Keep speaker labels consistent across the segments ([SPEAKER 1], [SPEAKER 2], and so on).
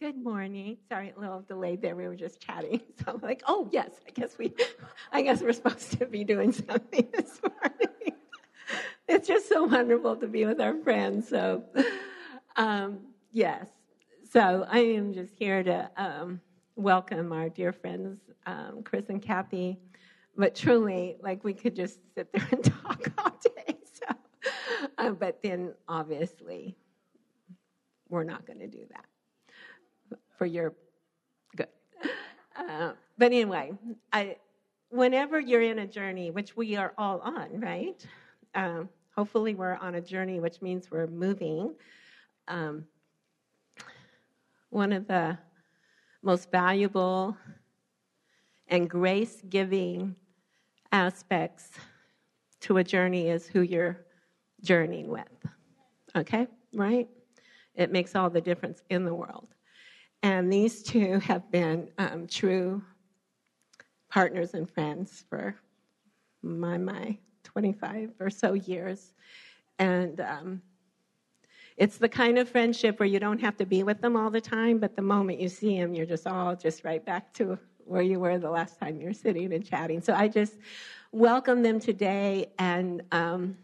[SPEAKER 1] Good morning. Sorry, a little delayed there. We were just chatting. So I'm like, oh yes, I guess we I guess we're supposed to be doing something this morning. it's just so wonderful to be with our friends. So um, yes. So I am just here to um, welcome our dear friends, um, Kris and Kathy. But truly, like we could just sit there and talk all day. So, uh, but then obviously, we're not going to do that for your good. Uh, but anyway, I, whenever you're in a journey, which we are all on, right? Um, hopefully, we're on a journey, which means we're moving. Um, one of the most valuable and grace giving aspects to a journey is who you're journeying with. Okay? Right? It makes all the difference in the world. And these two have been um, true partners and friends for my my 25 or so years. And um, it's the kind of friendship where you don't have to be with them all the time, but the moment you see them, you're just all just right back to where you were the last time you were sitting and chatting. So I just welcome them today. And um,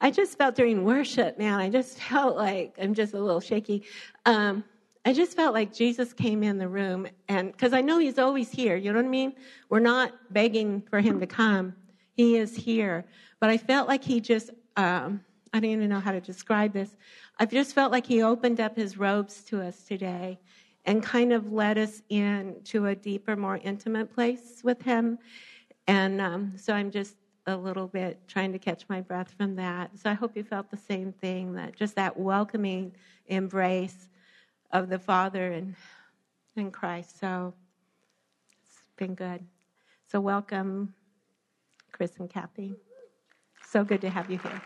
[SPEAKER 1] I just felt during worship, man, I just felt like I'm just a little shaky. Um, I just felt like Jesus came in the room, and because I know He's always here, you know what I mean? We're not begging for Him to come, He is here. But I felt like He just, um, I don't even know how to describe this. I just felt like He opened up His robes to us today and kind of led us into a deeper, more intimate place with Him. And um, so I'm just a little bit trying to catch my breath from that. So I hope you felt the same thing that just that welcoming embrace of the Father and, and Christ. So it's been good. So welcome, Kris and Kathy. So good to have you here.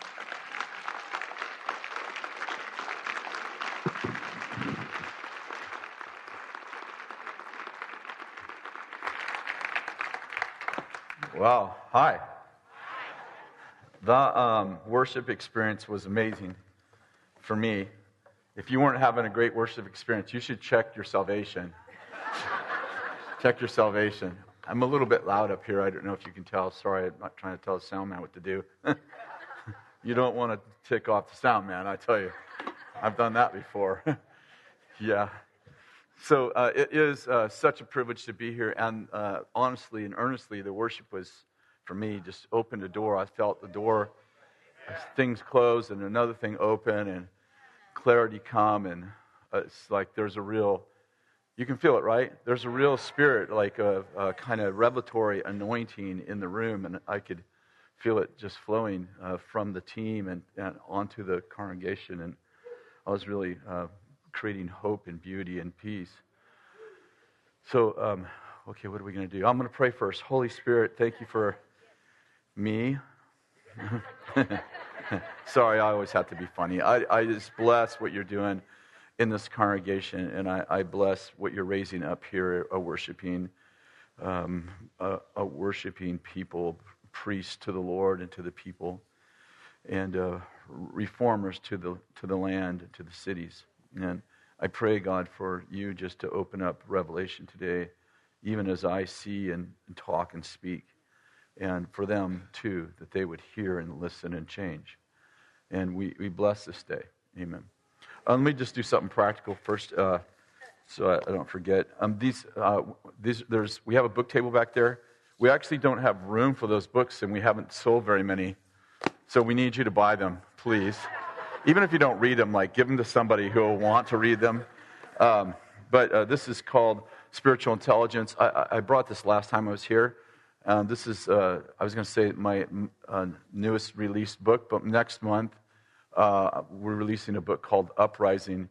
[SPEAKER 2] Wow. Hi. The um, worship experience was amazing for me. If you weren't having a great worship experience, you should check your salvation. check your salvation. I'm a little bit loud up here. I don't know if you can tell. Sorry, I'm not trying to tell the sound man what to do. you don't want to tick off the sound man, I tell you. I've done that before. yeah. So uh, it is uh, such a privilege to be here. And uh, honestly and earnestly, the worship was, for me, just opened a door. I felt the door, things close and another thing open. And clarity come, and uh, it's like there's a real, you can feel it, right? There's a real spirit, like a, a kind of revelatory anointing in the room, and I could feel it just flowing uh, from the team and, and, onto the congregation, and I was really uh, creating hope and beauty and peace. So, um, okay, what are we going to do? I'm going to pray first. Holy Spirit, thank you for me. Sorry, I always have to be funny. I, I just bless what you're doing in this congregation, and I, I bless what you're raising up here, a worshiping, um, a, a, worshiping people, priests to the Lord and to the people, and uh, reformers to the to the land, to the cities. And I pray, God, for you just to open up revelation today, even as I see and, and talk and speak and for them too, that they would hear and listen and change. And we, we bless this day. Amen. Uh, let me just do something practical first, uh, so I, I, don't forget. Um, these, uh, these, there's, we have a book table back there. We actually don't have room for those books, and we haven't sold very many. So we need you to buy them, please. Even if you don't read them, like give them to somebody who will want to read them. Um, but uh, this is called Spiritual Intelligence. I, I brought this last time I was here. Uh, this is, uh, I was going to say, my uh, newest released book, but next month uh, we're releasing a book called Uprising,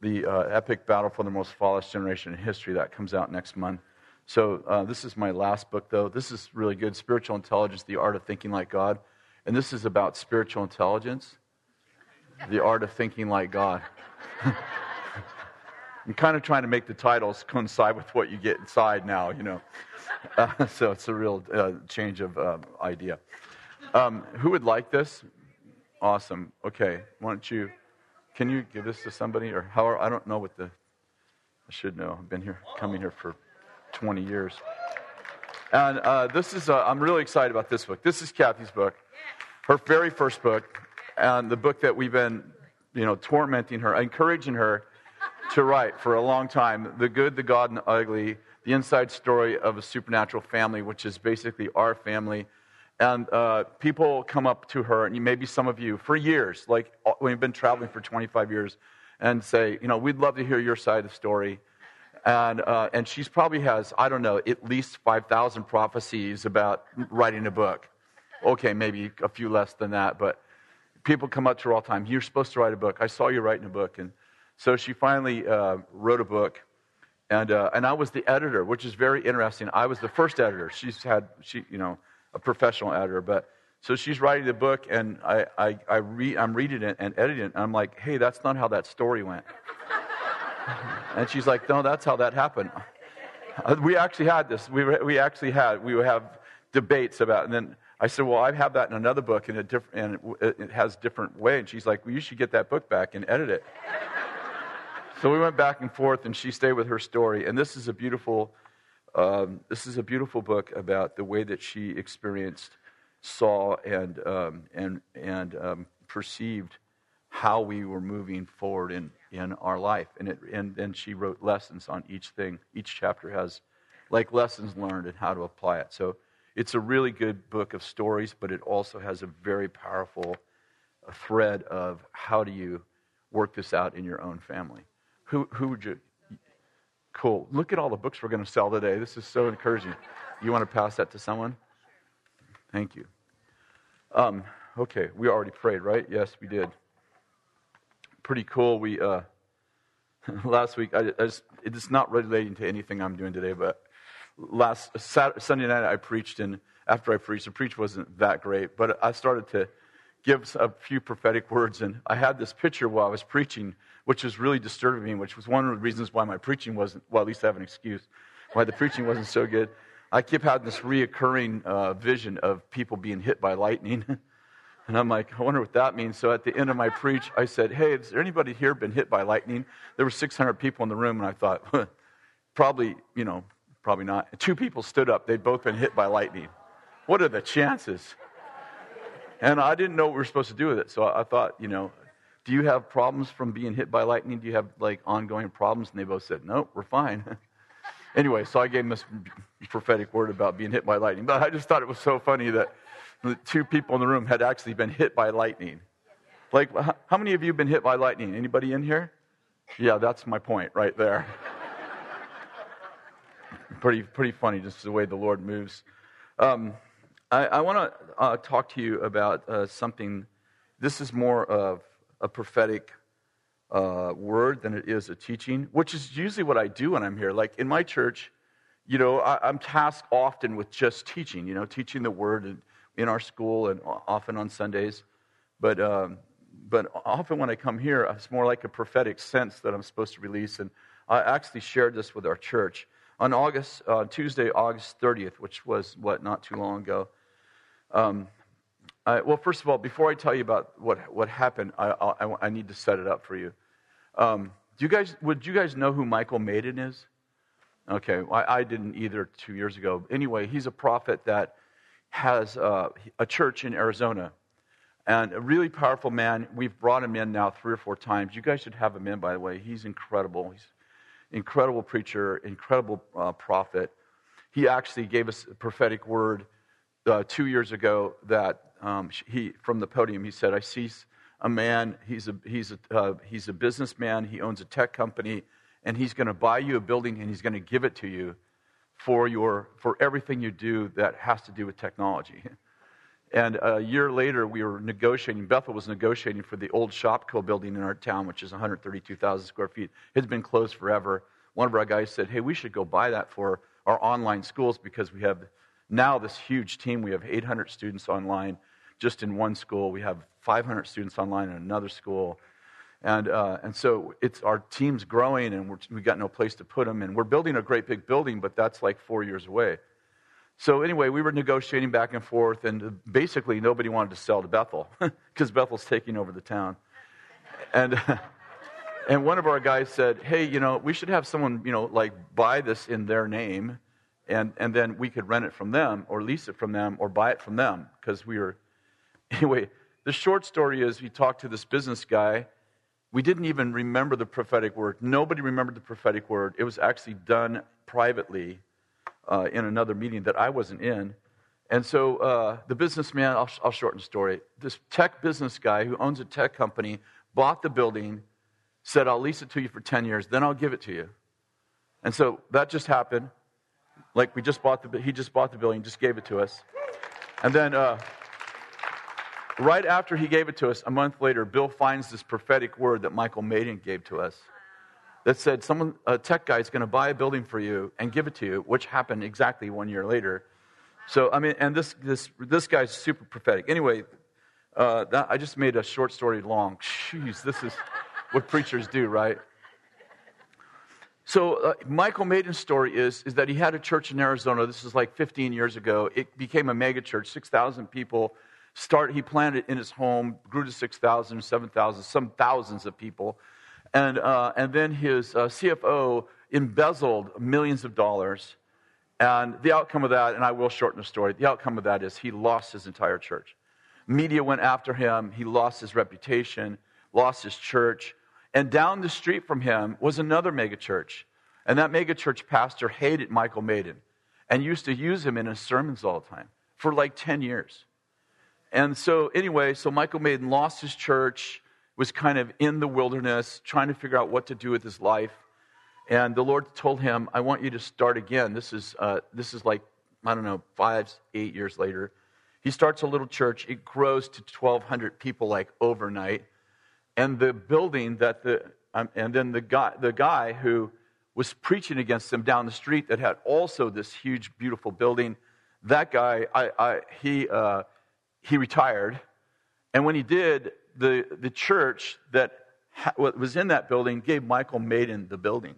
[SPEAKER 2] the uh, epic battle for the most flawless generation in history. That comes out next month. So uh, this is my last book, though. This is really good Spiritual Intelligence, The Art of Thinking Like God. And this is about spiritual intelligence, the art of thinking like God. I'm kind of trying to make the titles coincide with what you get inside now, you know. Uh, so it's a real uh, change of uh, idea. Um, who would like this? Awesome. Okay. Why don't you? Can you give this to somebody, or how? I don't know what the. I should know. I've been here, coming here for 20 years. And uh, this is, uh, I'm really excited about this book. This is Kathy's book, her very first book, and the book that we've been, you know, tormenting her, encouraging her to write for a long time The Good, the God, and the Ugly, the inside story of a supernatural family, which is basically our family. And uh, people come up to her, and maybe some of you, for years, like uh, we've been traveling for 25 years, and say, you know, we'd love to hear your side of the story. And, uh, and she's probably has, I don't know, at least 5,000 prophecies about writing a book. Okay, maybe a few less than that, but people come up to her all the time. You're supposed to write a book. I saw you writing a book. And so she finally uh, wrote a book. And, uh, and I was the editor, which is very interesting. I was the first editor. She's had, she, you know, a professional editor. But so she's writing the book, and I, I, I re, I'm reading it and editing it. And I'm like, hey, that's not how that story went. And she's like, no, that's how that happened. Uh, we actually had this. We, we actually had, we would have debates about, and then I said, well, I have that in another book, and, a diff- and it, it has different way. And she's like, well, you should get that book back and edit it. so we went back and forth, and she stayed with her story. And this is a beautiful, um, this is a beautiful book about the way that she experienced, saw, and, um, and, and um, perceived how we were moving forward in, in our life. And, it, and then she wrote lessons on each thing. Each chapter has like lessons learned and how to apply it. So it's a really good book of stories, but it also has a very powerful thread of how do you work this out in your own family. Who, who would you? Cool. Look at all the books we're going to sell today. This is so encouraging. You want to pass that to someone? Thank you. Um, okay, we already prayed, right? Yes, we did pretty cool. We uh, last week, I, I just, it's not relating to anything I'm doing today, but last Saturday, Sunday night I preached, and after I preached, the preach wasn't that great, but I started to give a few prophetic words, and I had this picture while I was preaching, which was really disturbing me, which was one of the reasons why my preaching wasn't, well, at least I have an excuse, why the preaching wasn't so good. I kept having this reoccurring uh, vision of people being hit by lightning. And I'm like, I wonder what that means. So at the end of my preach, I said, Hey, has there anybody here been hit by lightning? There were 600 people in the room, and I thought, huh, probably, you know, probably not. Two people stood up. They'd both been hit by lightning. What are the chances? And I didn't know what we were supposed to do with it. So I thought, you know, do you have problems from being hit by lightning? Do you have like ongoing problems? And they both said, no, we're fine. anyway, so I gave them this prophetic word about being hit by lightning. But I just thought it was so funny that the two people in the room had actually been hit by lightning. Like, how many of you have been hit by lightning? Anybody in here? Yeah, that's my point right there. pretty, pretty funny, just the way the Lord moves. Um, I, I want to uh, talk to you about uh, something. This is more of a prophetic uh, word than it is a teaching, which is usually what I do when I'm here. Like in my church, you know, I, am tasked often with just teaching, you know, teaching the word and in our school and often on Sundays. But, um, but often when I come here, it's more like a prophetic sense that I'm supposed to release. And I actually shared this with our church on August, uh, Tuesday, August 30th, which was what, not too long ago. Um, I, well, first of all, before I tell you about what, what happened, I, I, I need to set it up for you. Um, do you guys, would you guys know who Michael Maiden is? Okay, I, I didn't either two years ago. Anyway, he's a prophet that has a, a church in Arizona. And a really powerful man. We've brought him in now three or four times. You guys should have him in, by the way. He's incredible. He's incredible preacher, incredible uh, prophet. He actually gave us a prophetic word uh, two years ago that um, he, from the podium, he said, I see a man, he's a, he's, a, uh, he's a businessman, he owns a tech company, and he's going to buy you a building and he's going to give it to you for, your, for everything you do that has to do with technology. And a year later, we were negotiating, Bethel was negotiating for the old Shopko building in our town, which is 132,000 square feet. It's been closed forever. One of our guys said, Hey, we should go buy that for our online schools because we have now this huge team. We have 800 students online just in one school. We have 500 students online in another school. And, uh, and so it's, our team's growing and we've got no place to put them. And we're building a great big building, but that's like four years away. So anyway, we were negotiating back and forth, and basically nobody wanted to sell to Bethel because Bethel's taking over the town. And, and one of our guys said, "Hey, you know, we should have someone, you know, like buy this in their name, and and then we could rent it from them, or lease it from them, or buy it from them, because we were." Anyway, the short story is, we talked to this business guy. We didn't even remember the prophetic word. Nobody remembered the prophetic word. It was actually done privately uh, in another meeting that I wasn't in. And so uh, the businessman, I'll, I'll shorten the story. This tech business guy who owns a tech company bought the building, said, I'll lease it to you for 10 years, then I'll give it to you. And so that just happened. Like we just bought the, he just bought the building, just gave it to us. And then uh, right after he gave it to us, a month later, Bill finds this prophetic word that Michael Maiden gave to us that said, someone, a tech guy is going to buy a building for you and give it to you, which happened exactly one year later. So, I mean, and this, this, this guy's super prophetic. Anyway, uh, that, I just made a short story long. Jeez, this is what preachers do, right? So, uh, Michael Maiden's story is, is that he had a church in Arizona. This is like 15 years ago. It became a mega church, 6,000 people. Start, he planted in his home, grew to 6,000, 7,000, some thousands of people. And, uh, and then his uh, CFO embezzled millions of dollars and the outcome of that, and I will shorten the story, the outcome of that is he lost his entire church. Media went after him, he lost his reputation, lost his church. And down the street from him was another megachurch. And that megachurch pastor hated Michael Maiden and used to use him in his sermons all the time for like 10 years. And so, anyway, so Michael Maiden lost his church, was kind of in the wilderness, trying to figure out what to do with his life. And the Lord told him, I want you to start again. This is, uh, this is like, I don't know, five, eight years later. He starts a little church. It grows to 1,200 people like overnight. And the building that the, um, and then the guy, the guy who was preaching against him down the street that had also this huge, beautiful building, that guy, I, I, he, uh, he retired. And when he did, the, the church that ha- was in that building gave Michael Maiden the building.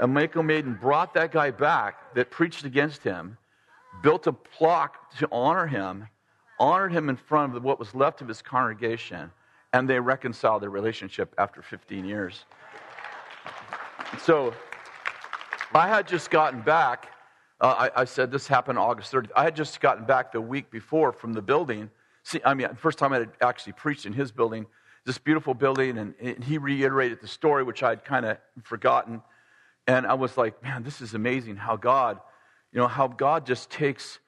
[SPEAKER 2] And Michael Maiden brought that guy back that preached against him, built a plaque to honor him, honored him in front of what was left of his congregation, and they reconciled their relationship after 15 years. So I had just gotten back. Uh, I, I, said this happened August 30th. I had just gotten back the week before from the building. See, I mean, first time I had actually preached in his building, this beautiful building, and, and he reiterated the story, which I'd kind of forgotten. And I was like, man, this is amazing how God, you know, how God just takes,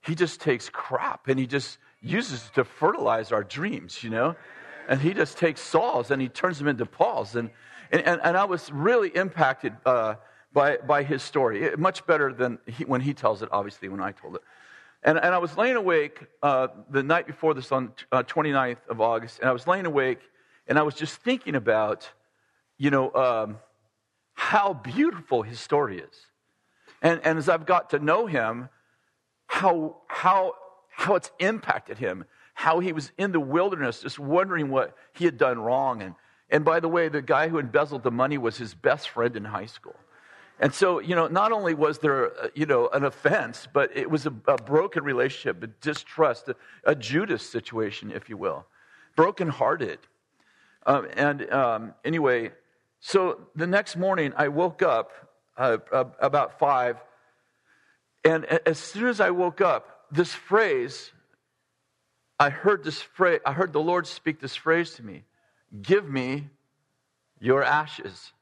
[SPEAKER 2] he just takes crap and he just uses it to fertilize our dreams, you know? And he just takes Saul's and he turns them into Paul's. And, and, and, and I was really impacted uh, by, by his story, it, much better than he, when he tells it, obviously, when I told it. And, and I was laying awake uh, the night before this on uh, 29th of August, and I was laying awake and I was just thinking about, you know, um, how beautiful his story is. And, and as I've got to know him, how, how, how it's impacted him, how he was in the wilderness just wondering what he had done wrong. And, and by the way, the guy who embezzled the money was his best friend in high school. And so, you know, not only was there, uh, you know, an offense, but it was a, a broken relationship, a distrust, a, a, Judas situation, if you will, brokenhearted. Um, and um, anyway, so the next morning, I woke up uh, about five, and as soon as I woke up, this phrase, I heard this phrase, I heard the Lord speak this phrase to me Give me your ashes.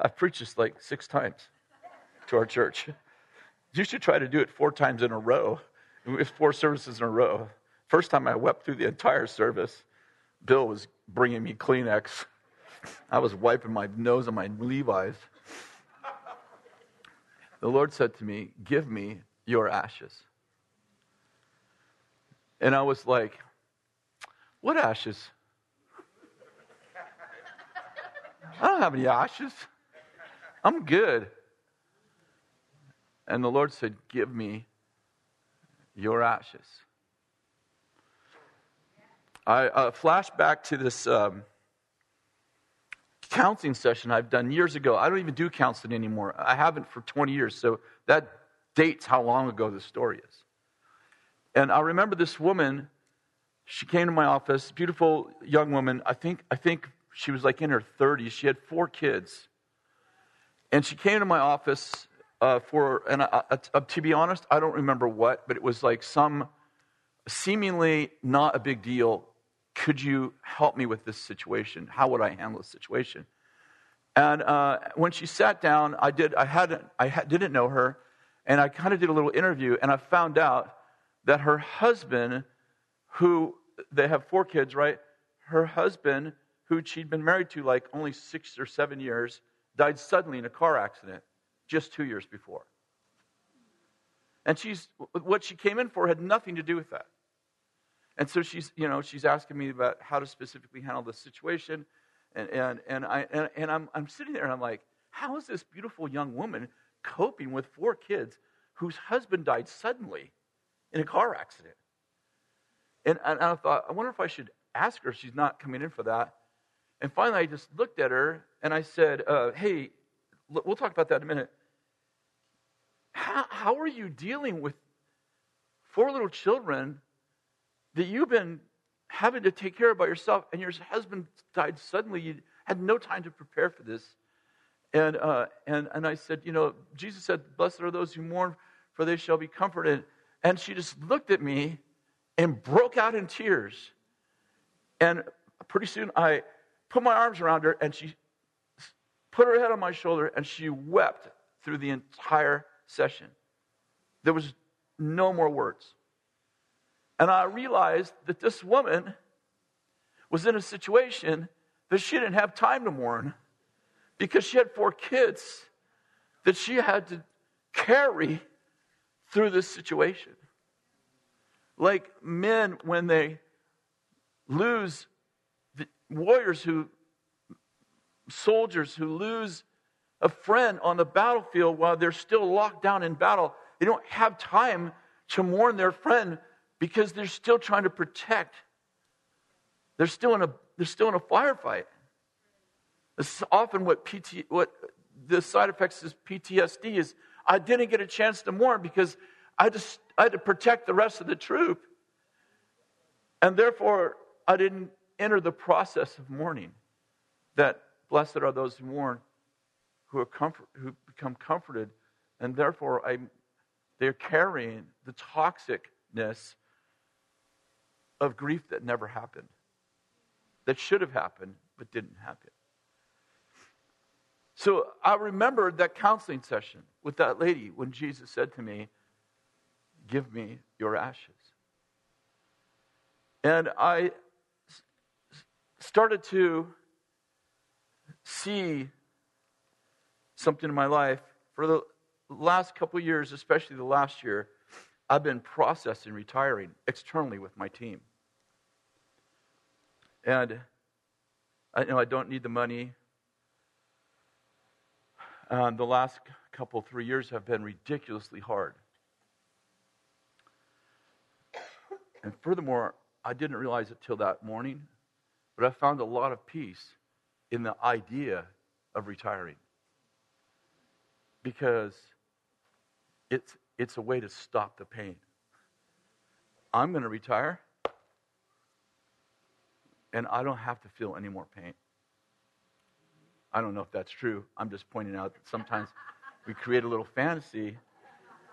[SPEAKER 2] I've preached this like six times to our church. You should try to do it four times in a row, with four services in a row. First time I wept through the entire service, Bill was bringing me Kleenex. I was wiping my nose on my Levi's. The Lord said to me, Give me your ashes. And I was like, What ashes? I don't have any ashes. I'm good. And the Lord said, Give me your ashes. I uh, flash back to this um, counseling session I've done years ago. I don't even do counseling anymore. I haven't for 20 years. So that dates how long ago the story is. And I remember this woman, she came to my office, beautiful young woman. I think, I think she was like in her 30s. She had four kids. And she came to my office uh, for, and I, uh, to be honest, I don't remember what, but it was like some seemingly not a big deal. Could you help me with this situation? How would I handle this situation? And uh, when she sat down, I did. I hadn't. I ha- didn't know her, and I kind of did a little interview, and I found out that her husband, who they have four kids, right? Her husband, who she'd been married to like only six or seven years, died suddenly in a car accident just two years before. And she's what she came in for had nothing to do with that. And so she's, you know, she's asking me about how to specifically handle the situation. And, and, and, I, and, and I'm, I'm sitting there and I'm like, how is this beautiful young woman coping with four kids whose husband died suddenly in a car accident. And, and I thought, I wonder if I should ask her if she's not coming in for that. And finally, I just looked at her and I said, uh, Hey, we'll talk about that in a minute. How, how are you dealing with four little children that you've been having to take care of by yourself, and your husband died suddenly? You had no time to prepare for this. And, uh, and, and I said, You know, Jesus said, Blessed are those who mourn, for they shall be comforted. And she just looked at me and broke out in tears. And pretty soon I put my arms around her and she put her head on my shoulder and she wept through the entire session. There was no more words. And I realized that this woman was in a situation that she didn't have time to mourn because she had four kids that she had to carry through this situation. Like men, when they lose the warriors who, soldiers who lose a friend on the battlefield while they're still locked down in battle, they don't have time to mourn their friend because they're still trying to protect. They're still in a, they're still in a firefight. This is often what, PT, what the side effects of PTSD is I didn't get a chance to mourn because I, just, I had to protect the rest of the troop. And therefore, I didn't enter the process of mourning. That blessed are those who mourn, who, are comfort, who become comforted, and therefore I, they're carrying the toxicness of grief that never happened, that should have happened, but didn't happen. So I remembered that counseling session with that lady when Jesus said to me, Give me your ashes. And I started to see something in my life. For the last couple years, especially the last year, I've been processing retiring externally with my team. And I know I don't need the money. Um, the last couple, three years have been ridiculously hard. And furthermore, I didn't realize it till that morning, but I found a lot of peace in the idea of retiring. Because it's, it's a way to stop the pain. I'm going to retire, and I don't have to feel any more pain. I don't know if that's true. I'm just pointing out that sometimes we create a little fantasy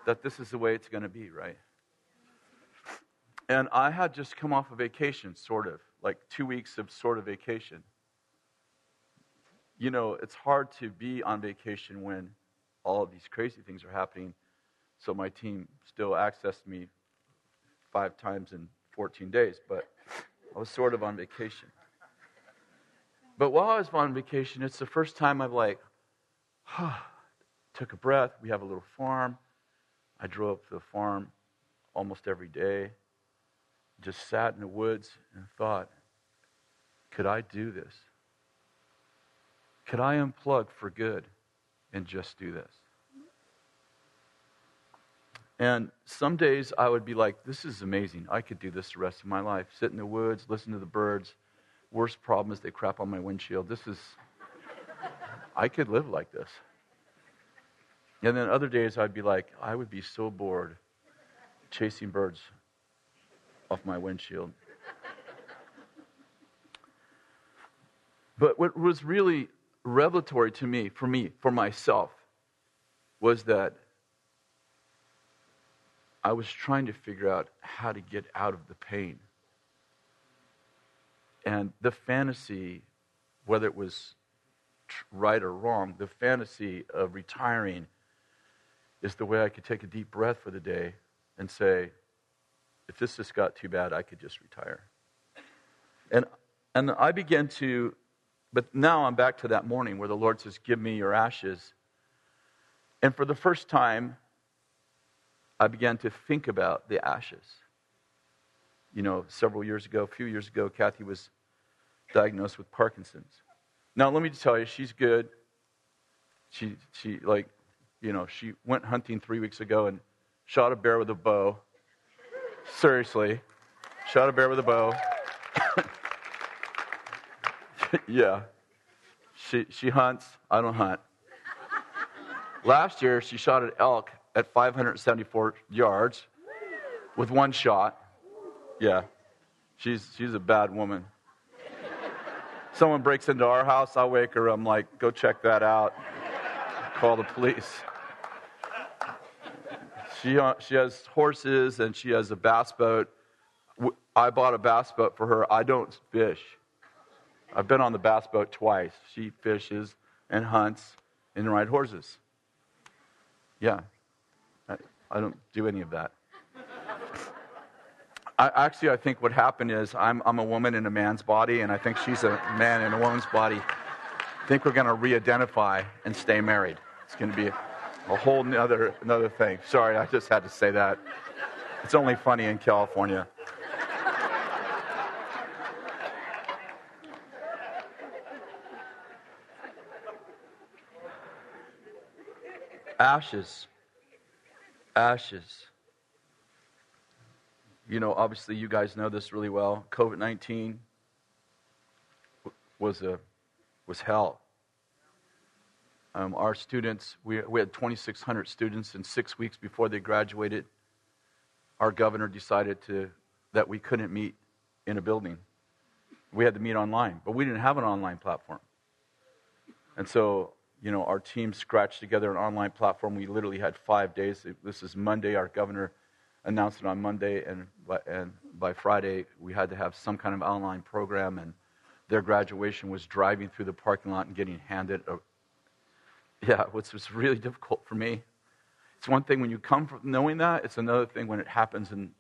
[SPEAKER 2] that this is the way it's going to be, right? And I had just come off a vacation, sort of, like two weeks of sort of vacation. You know, it's hard to be on vacation when all of these crazy things are happening. So my team still accessed me five times in 14 days, but I was sort of on vacation. But while I was on vacation, it's the first time I've like, huh, took a breath. We have a little farm. I drove up to the farm almost every day. Just sat in the woods and thought, could I do this? Could I unplug for good and just do this? And some days I would be like, this is amazing. I could do this the rest of my life. Sit in the woods, listen to the birds, Worst problem is they crap on my windshield. This is, I could live like this. And then other days I'd be like, I would be so bored chasing birds off my windshield. But what was really revelatory to me, for me, for myself, was that I was trying to figure out how to get out of the pain. And the fantasy, whether it was right or wrong, the fantasy of retiring is the way I could take a deep breath for the day and say, if this just got too bad, I could just retire. And, and I began to, but now I'm back to that morning where the Lord says, Give me your ashes. And for the first time, I began to think about the ashes. You know, several years ago, a few years ago, Kathy was diagnosed with Parkinson's. Now, let me just tell you, she's good. She, she, like, you know, she went hunting three weeks ago and shot a bear with a bow. Seriously, shot a bear with a bow. yeah. She, she hunts. I don't hunt. Last year, she shot an elk at 574 yards with one shot. Yeah. She's, she's a bad woman. Someone breaks into our house, I'll wake her. I'm like, go check that out. Call the police. She, uh, she has horses and she has a bass boat. I bought a bass boat for her. I don't fish. I've been on the bass boat twice. She fishes and hunts and rides horses. Yeah. I, don't do any of that. I, actually, I think what happened is I'm, I'm a woman in a man's body, and I think she's a man in a woman's body. I think we're going to re identify and stay married. It's going to be a whole other another thing. Sorry, I just had to say that. It's only funny in California. Ashes. Ashes. You know, obviously, you guys know this really well. COVID 19 was, a, was hell. Um, our students, we, we had 2,600 students, and six weeks before they graduated, our governor decided to, that we couldn't meet in a building. We had to meet online, but we didn't have an online platform. And so, you know, our team scratched together an online platform. We literally had five days. This is Monday. Our governor announced it on Monday, and by, and by Friday, we had to have some kind of online program. And their graduation was driving through the parking lot and getting handed a, yeah, which was really difficult for me. It's one thing when you come from knowing that, it's another thing when it happens in,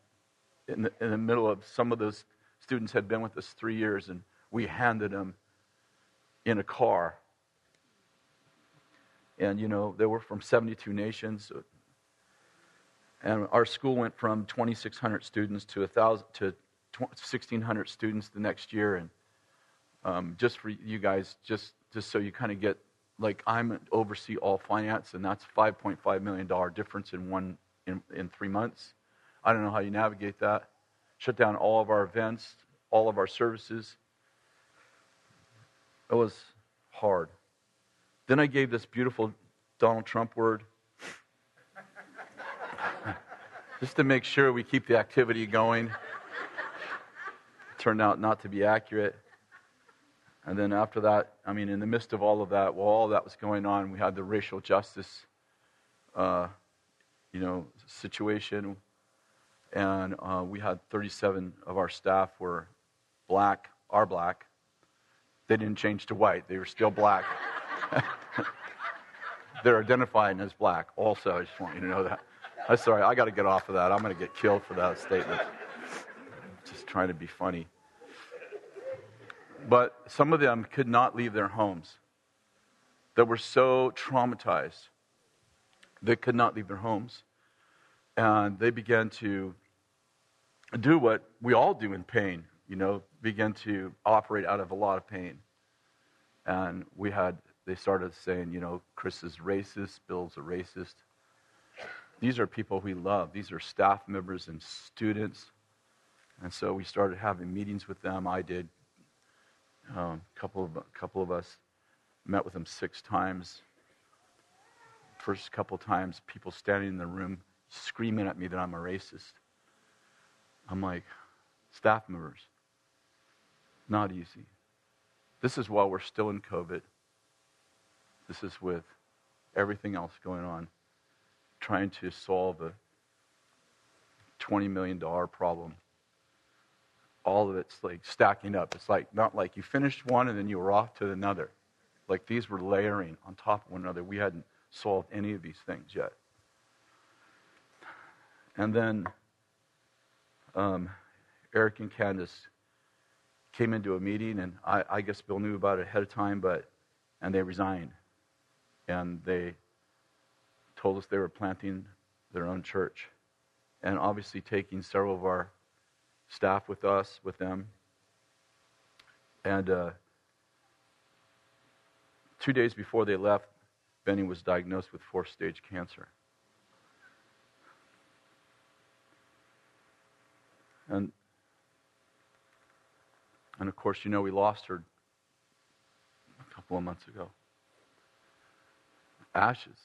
[SPEAKER 2] in, the, in the middle of some of those students had been with us three years and we handed them in a car. And, you know, they were from 72 nations. And our school went from 2,600 students to, 1,000, to 1,600 students the next year. And um, just for you guys, just, just so you kind of get like I'm oversee all finance, and that's 5.5 million dollar difference in one in, in three months. I don't know how you navigate that. Shut down all of our events, all of our services. It was hard. Then I gave this beautiful Donald Trump word. Just to make sure we keep the activity going. Turned out not to be accurate. And then after that, I mean, in the midst of all of that, while all that was going on, we had the racial justice, uh, you know, situation, and uh, we had 37 of our staff were black, are black. They didn't change to white; they were still black. They're identifying as black. Also, I just want you to know that. I'm sorry, I got to get off of that. I'm going to get killed for that statement. Just trying to be funny. But some of them could not leave their homes. That were so traumatized, they could not leave their homes. And they began to do what we all do in pain, you know, begin to operate out of a lot of pain. And we had, they started saying, you know, Kris is racist, Bill's a racist. These are people we love. These are staff members and students. And so we started having meetings with them. I did um, a couple of couple of us, Met with them six times. First couple times, people standing in the room screaming at me that I'm a racist. I'm like, staff members, not easy. This is while we're still in COVID. This is with everything else going on, trying to solve a $20 million problem. All of it's like stacking up. It's like not like you finished one and then you were off to another. Like these were layering on top of one another. We hadn't solved any of these things yet. And then um, Eric and Candace came into a meeting, and I, I guess Bill knew about it ahead of time, but and they resigned, and they told us they were planting their own church, and obviously taking several of our staff with us, with them, and uh, two days before they left, Beni was diagnosed with fourth stage cancer. And and of course, you know, we lost her a couple of months ago. Ashes.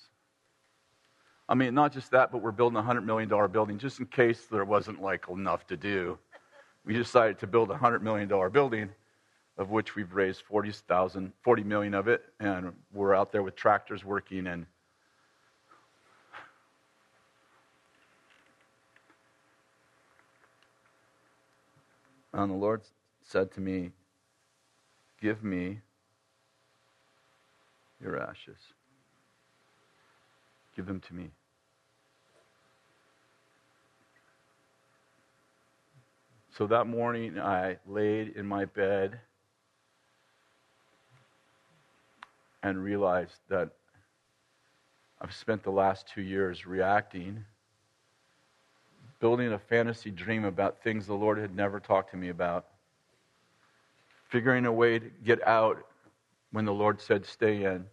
[SPEAKER 2] I mean, not just that, but we're building a $100 million building just in case there wasn't like enough to do. We decided to build a $100 million building, of which we've raised 40,000, 40 million of it, and we're out there with tractors working and And the Lord said to me, Give me your ashes. Give them to me. So that morning, I laid in my bed and realized that I've spent the last two years reacting, building a fantasy dream about things the Lord had never talked to me about figuring a way to get out when the Lord said, stay in.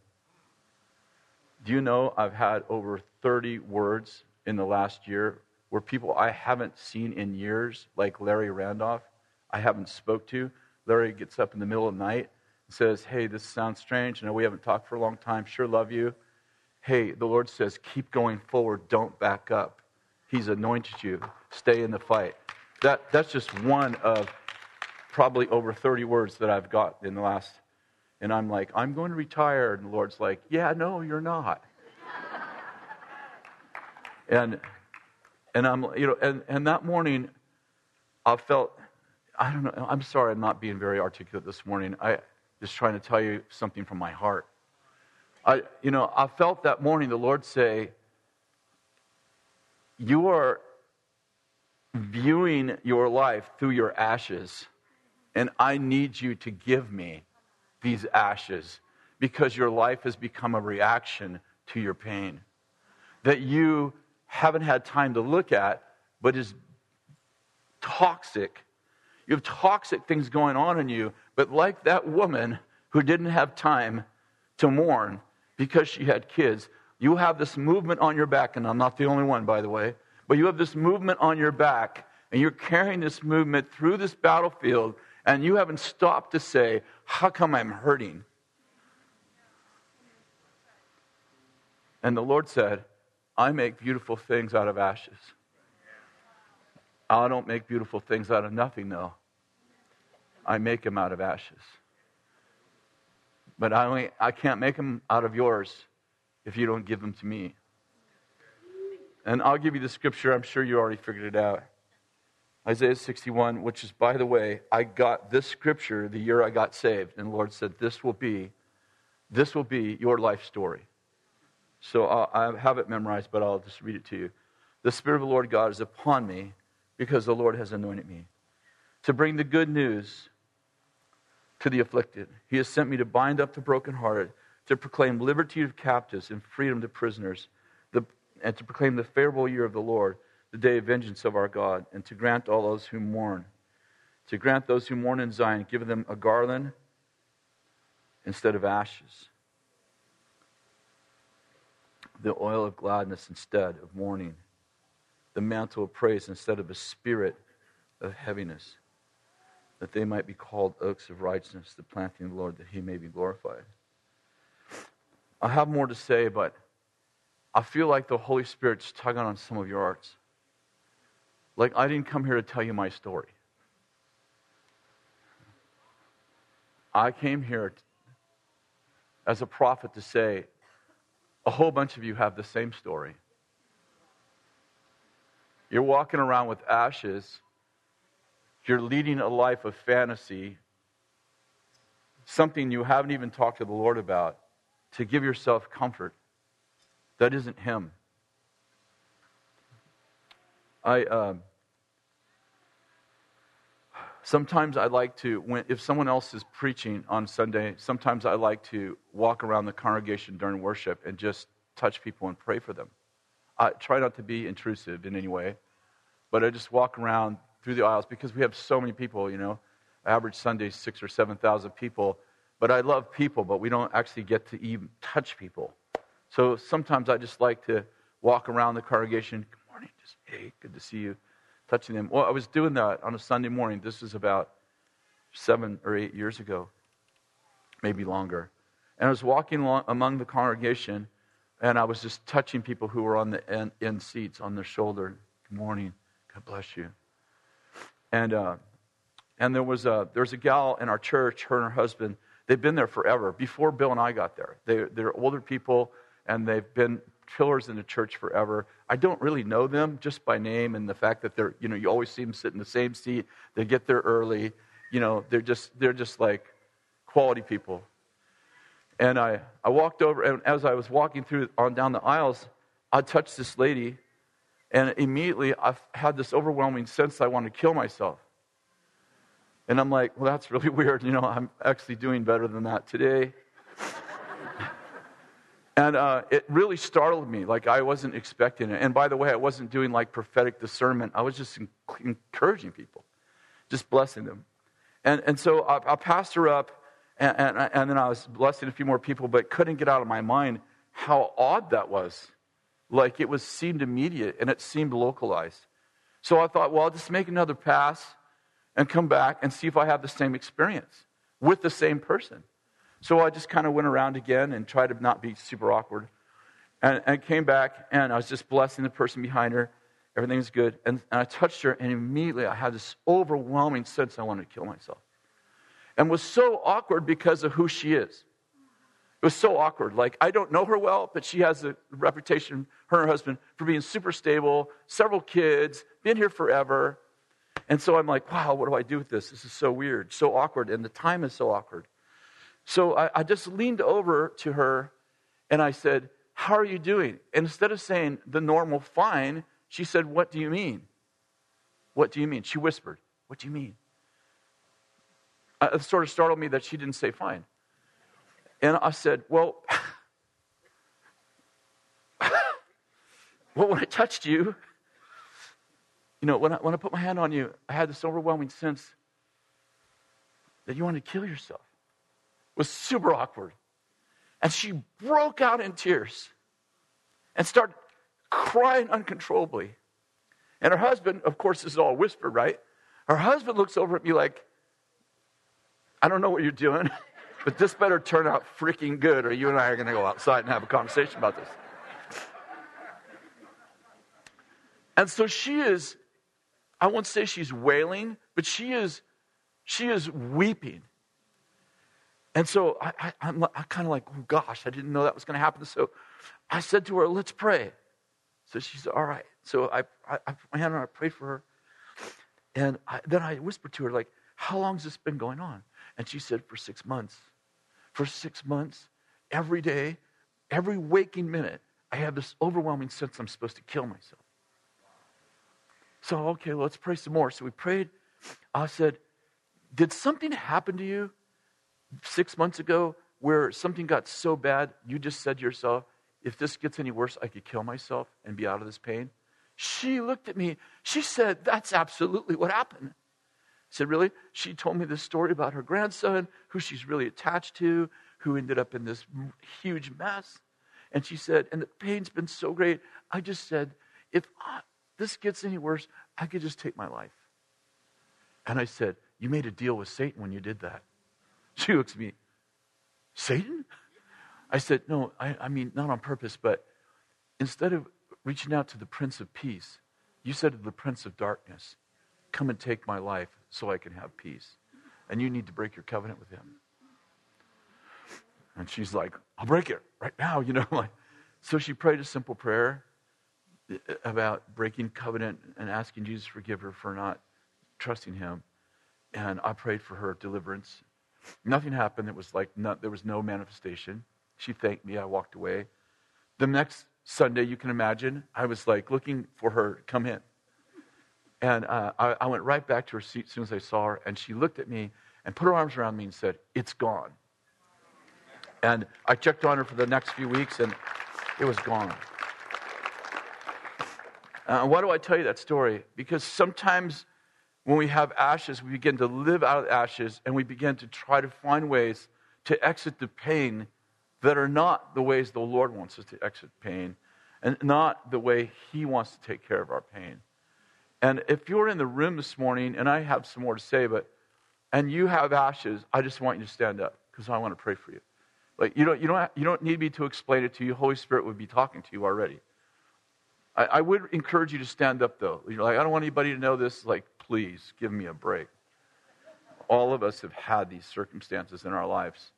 [SPEAKER 2] Do you know I've had over 30 words in the last year where people I haven't seen in years, like Larry Randolph, I haven't spoke to. Larry gets up in the middle of the night and says, Hey, this sounds strange. I know we haven't talked for a long time. Sure love you. Hey, the Lord says, keep going forward. Don't back up. He's anointed you. Stay in the fight. That, that's just one of probably over 30 words that I've got in the last. And I'm like, I'm going to retire. And the Lord's like, Yeah, no, you're not. and and I'm you know, and, and that morning I felt I don't know, I'm sorry I'm not being very articulate this morning. I just trying to tell you something from my heart. I you know, I felt that morning the Lord say, You are viewing your life through your ashes and I need you to give me these ashes because your life has become a reaction to your pain that you haven't had time to look at, but is toxic. You have toxic things going on in you, but like that woman who didn't have time to mourn because she had kids, you have this movement on your back, and I'm not the only one, by the way, but you have this movement on your back, and you're carrying this movement through this battlefield and you haven't stopped to say, How come I'm hurting? And the Lord said, I make beautiful things out of ashes. I don't make beautiful things out of nothing, though. I make them out of ashes. But I, only, I can't make them out of yours if you don't give them to me. And I'll give you the scripture. I'm sure you already figured it out. Isaiah 61, which is, by the way, I got this scripture the year I got saved. And the Lord said, This will be, this will be your life story. So I have it memorized, but I'll just read it to you. The Spirit of the Lord God is upon me because the Lord has anointed me to bring the good news to the afflicted. He has sent me to bind up the brokenhearted, to proclaim liberty to captives and freedom to prisoners, the, and to proclaim the favorable year of the Lord the day of vengeance of our God, and to grant all those who mourn. To grant those who mourn in Zion, give them a garland instead of ashes, the oil of gladness instead of mourning, the mantle of praise instead of a spirit of heaviness, that they might be called oaks of righteousness, the planting of the Lord, that he may be glorified. I have more to say, but I feel like the Holy Spirit's tugging on some of your hearts. Like, I didn't come here to tell you my story. I came here as a prophet to say, a whole bunch of you have the same story. You're walking around with ashes. You're leading a life of fantasy, something you haven't even talked to the Lord about, to give yourself comfort. That isn't Him. I. Um, Sometimes I like to, when, if someone else is preaching on Sunday, sometimes I like to walk around the congregation during worship and just touch people and pray for them. I try not to be intrusive in any way, but I just walk around through the aisles because we have so many people, you know. Average Sunday, six or 7,000 people. But I love people, but we don't actually get to even touch people. So sometimes I just like to walk around the congregation. Morning. Just, hey, good to see you touching them. Well, I was doing that on a Sunday morning. This is about seven or eight years ago, maybe longer. And I was walking along among the congregation, and I was just touching people who were on the end, end seats on their shoulder. Good morning. God bless you. And, uh, and there, was a, there was a gal in our church, her and her husband. They've been there forever, before Bill and I got there. They, they're older people, and they've been pillars in the church forever. I don't really know them just by name and the fact that they're, you know, you always see them sit in the same seat. They get there early. You know, they're just, they're just like quality people. And I, I walked over, and as I was walking through on down the aisles, I touched this lady, and immediately I had this overwhelming sense that I wanted to kill myself. And I'm like, well, that's really weird. You know, I'm actually doing better than that today. And uh, it really startled me, like I wasn't expecting it. And by the way, I wasn't doing like prophetic discernment. I was just encouraging people, just blessing them. And, and so I, I passed her up, and, and, and then I was blessing a few more people, but couldn't get out of my mind how odd that was. Like it was seemed immediate and it seemed localized. So I thought, well, I'll just make another pass and come back and see if I have the same experience with the same person. So I just kind of went around again and tried to not be super awkward. And, and came back, and I was just blessing the person behind her. Everything was good. And, and I touched her, and immediately I had this overwhelming sense I wanted to kill myself. And was so awkward because of who she is. It was so awkward. Like, I don't know her well, but she has a reputation, her and her husband, for being super stable, several kids, been here forever. And so I'm like, wow, what do I do with this? This is so weird, so awkward, and the time is so awkward. So I, I just leaned over to her and I said, How are you doing? And instead of saying the normal fine, she said, What do you mean? What do you mean? She whispered, What do you mean? It sort of startled me that she didn't say fine. And I said, Well, well, when I touched you, you know, when I, when I put my hand on you, I had this overwhelming sense that you wanted to kill yourself was super awkward. And she broke out in tears and started crying uncontrollably. And her husband, of course, this is all whispered, right? Her husband looks over at me like, I don't know what you're doing, but this better turn out freaking good, or you and I are going to go outside and have a conversation about this. And so she is, I won't say she's wailing, but she is, she is weeping. And so I, am kind of like, oh gosh, I didn't know that was going to happen. So I said to her, let's pray. So she said, all right. So I, I, I put my hand on her, I prayed for her. And I, then I whispered to her, like, how long has this been going on? And she said, for six months. For six months, every day, every waking minute, I have this overwhelming sense I'm supposed to kill myself. So, okay, let's pray some more. So we prayed. I said, Did something happen to you six months ago where something got so bad, you just said to yourself, if this gets any worse, I could kill myself and be out of this pain? She looked at me. She said, That's absolutely what happened. I said, Really? She told me this story about her grandson, who she's really attached to, who ended up in this huge mess. And she said, And the pain's been so great. I just said, If I, this gets any worse, I could just take my life. And I said, You made a deal with Satan when you did that. She looks at me, Satan? I said, No, I, I mean, not on purpose, but instead of reaching out to the Prince of Peace, you said to the Prince of Darkness, Come and take my life so I can have peace. And you need to break your covenant with him. And she's like, I'll break it right now, you know. Like, so she prayed a simple prayer uh, about breaking covenant and asking Jesus to forgive her for not trusting him. And I prayed for her deliverance. Nothing happened. It was like not, there was no manifestation. She thanked me. I walked away. The next Sunday, you can imagine, I was like looking for her to come in. And uh, I, I went right back to her seat as soon as I saw her. And she looked at me and put her arms around me and said, It's gone. And I checked on her for the next few weeks, and it was gone. Uh, why do I tell you that story? Because sometimes when we have ashes, we begin to live out of ashes and we begin to try to find ways to exit the pain that are not the ways the Lord wants us to exit pain and not the way He wants to take care of our pain. And if you're in the room this morning, and I have some more to say, but and you have ashes, I just want you to stand up because I want to pray for you. Like you don't, you don't, you don't need me to explain it to you. Holy Spirit would be talking to you already. I, I would encourage you to stand up though. You're like, I don't want anybody to know this. Like, please give me a break. All of us have had these circumstances in our lives.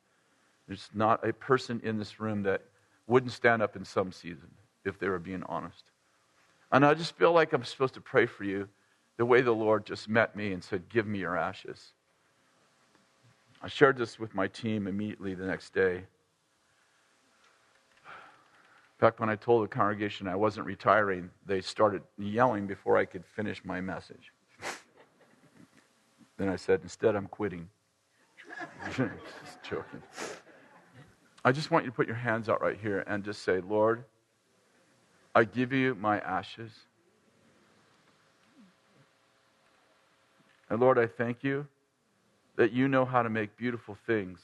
[SPEAKER 2] There's not a person in this room that wouldn't stand up in some season if they were being honest. And I just feel like I'm supposed to pray for you the way the Lord just met me and said, Give me your ashes. I shared this with my team immediately the next day. In fact, when I told the congregation I wasn't retiring, they started yelling before I could finish my message. Then I said, Instead, I'm quitting. just joking. I just want you to put your hands out right here and just say, Lord, I give you my ashes. And Lord, I thank you that you know how to make beautiful things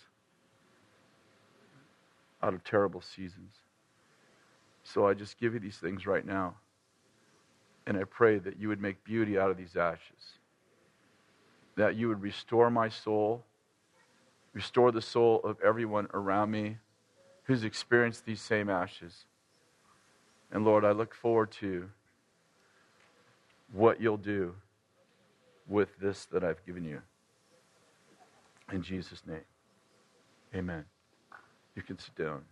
[SPEAKER 2] out of terrible seasons. So I just give you these things right now. And I pray that you would make beauty out of these ashes. That you would restore my soul, restore the soul of everyone around me who's experienced these same ashes. And Lord, I look forward to what you'll do with this that I've given you. In Jesus' name. Amen. You can sit down.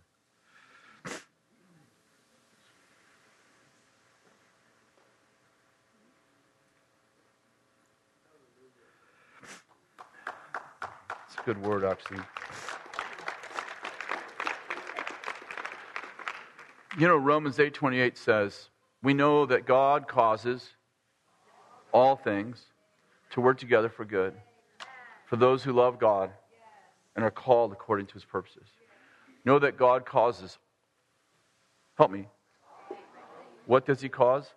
[SPEAKER 2] Good word, actually. You know, Romans 8:28 says, "We know that God causes all things to work together for good for those who love God and are called according to his purposes. Know that God causes, help me. What does he cause?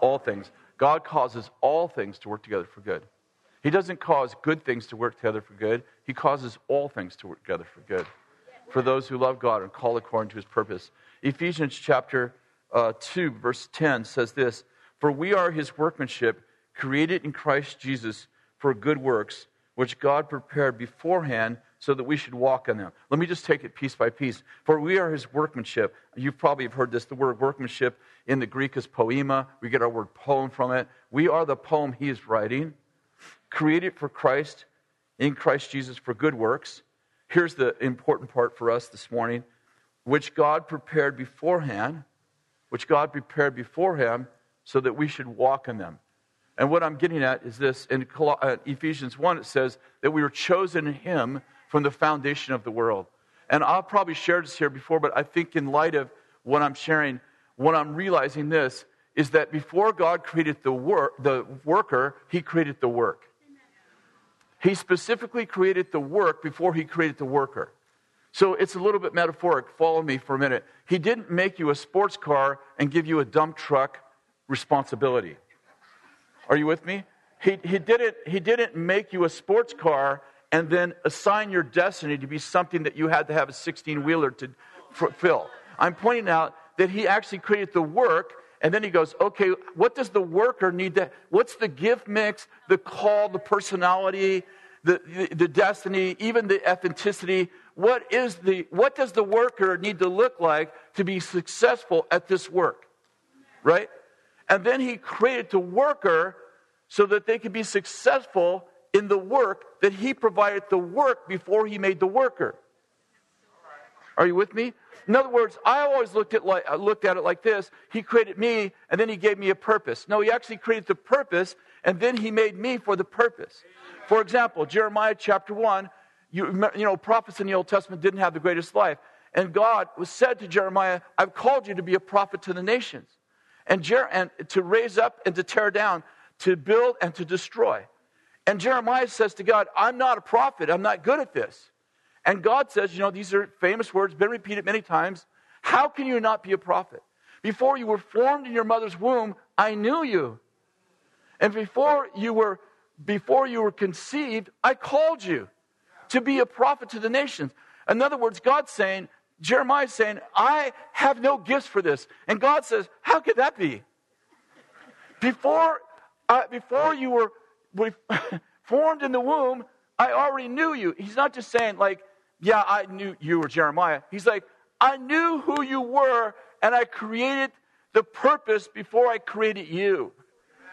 [SPEAKER 2] All things. God causes all things to work together for good. He doesn't cause good things to work together for good, he causes all things to work together for good. For those who love God and call according to his purpose. Ephesians chapter uh, 2, verse 10 says this For we are his workmanship, created in Christ Jesus for good works which God prepared beforehand so that we should walk in them. Let me just take it piece by piece. For we are his workmanship. You probably have heard this. The word workmanship in the Greek is poema. We get our word poem from it. We are the poem he is writing, created for Christ, in Christ Jesus for good works. Here's the important part for us this morning, which God prepared beforehand, which God prepared beforehand so that we should walk in them. And what I'm getting at is this in uh, Ephesians 1, it says that we were chosen in Him from the foundation of the world. And I'll probably share this here before, but I think in light of what I'm sharing, what I'm realizing this is that before God created the, work, the worker, He created the work. He specifically created the work before He created the worker. So it's a little bit metaphoric. Follow me for a minute. He didn't make you a sports car and give you a dump truck responsibility. Are you with me? He, he, didn't, he didn't make you a sports car and then assign your destiny to be something that you had to have a 16 wheeler to fulfill. I'm pointing out that he actually created the work and then he goes, okay, what does the worker need to, what's the gift mix, the call, the personality, the, the, the destiny, even the ethnicity? what is the what does the worker need to look like to be successful at this work? Right? And then he created the worker so that they could be successful in the work that he provided the work before he made the worker. Are you with me? In other words, I always looked at, like, uh, looked at it like this He created me, and then He gave me a purpose. No, He actually created the purpose, and then He made me for the purpose. For example, Jeremiah chapter 1, you, you know, prophets in the Old Testament didn't have the greatest life. And God was said to Jeremiah, I've called you to be a prophet to the nations, and, Jer- and to raise up and to tear down, to build and to destroy. And Jeremiah says to God, I'm not a prophet, I'm not good at this. And God says, you know, these are famous words, been repeated many times. How can you not be a prophet? Before you were formed in your mother's womb, I knew you. And before you were before you were conceived, I called you to be a prophet to the nations. In other words, God's saying, Jeremiah saying, I have no gifts for this. And God says, How could that be? Before, uh, before you were formed in the womb, I already knew you. He's not just saying, like, yeah, I knew you were Jeremiah. He's like, I knew who you were, and I created the purpose before I created you.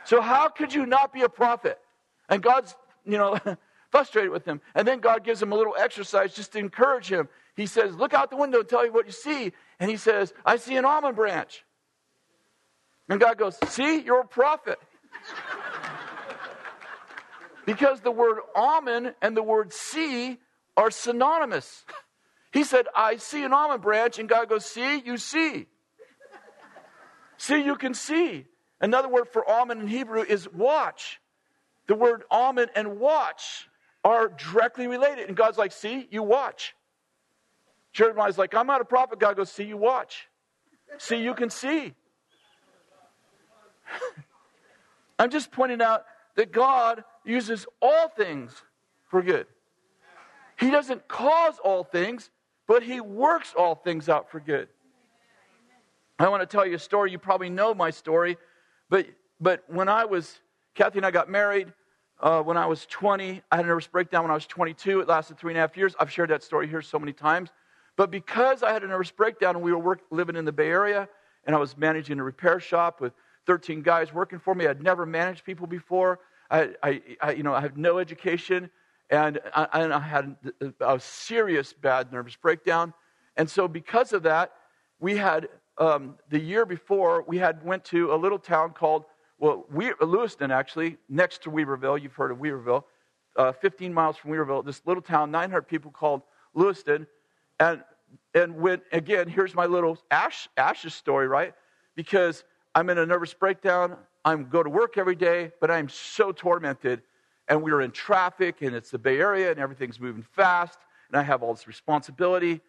[SPEAKER 2] So how could you not be a prophet? And God's, you know, frustrated with him. And then God gives him a little exercise just to encourage him. He says, Look out the window and tell you what you see. And he says, I see an almond branch. And God goes, See, you're a prophet. because the word almond and the word see are synonymous. He said, I see an almond branch, and God goes, See, you see. see, you can see. Another word for almond in Hebrew is watch. The word almond and watch are directly related. And God's like, See, you watch. Jeremiah's like, I'm not a prophet. God goes, See, you watch. See, you can see. I'm just pointing out that God uses all things for good. He doesn't cause all things, but He works all things out for good. I want to tell you a story. You probably know my story, but, but when I was, Kathy and I got married uh, when I was 20. I had a nervous breakdown when I was 22. It lasted three and a half years. I've shared that story here so many times. But because I had a nervous breakdown and we were work, living in the Bay Area, and I was managing a repair shop with 13 guys working for me, I'd never managed people before. I, I, I you know, I had no education and I, and I had a serious bad nervous breakdown. And so, because of that, we had um, the year before we had went to a little town called well, we, Lewiston actually, next to Weaverville. You've heard of Weaverville, uh, 15 miles from Weaverville. This little town, 900 people called Lewiston, and and when again, here's my little Ash Ash's story, right? Because I'm in a nervous breakdown. I'm go to work every day, but I'm so tormented and we were in traffic, and it's the Bay Area, and everything's moving fast, and I have all this responsibility.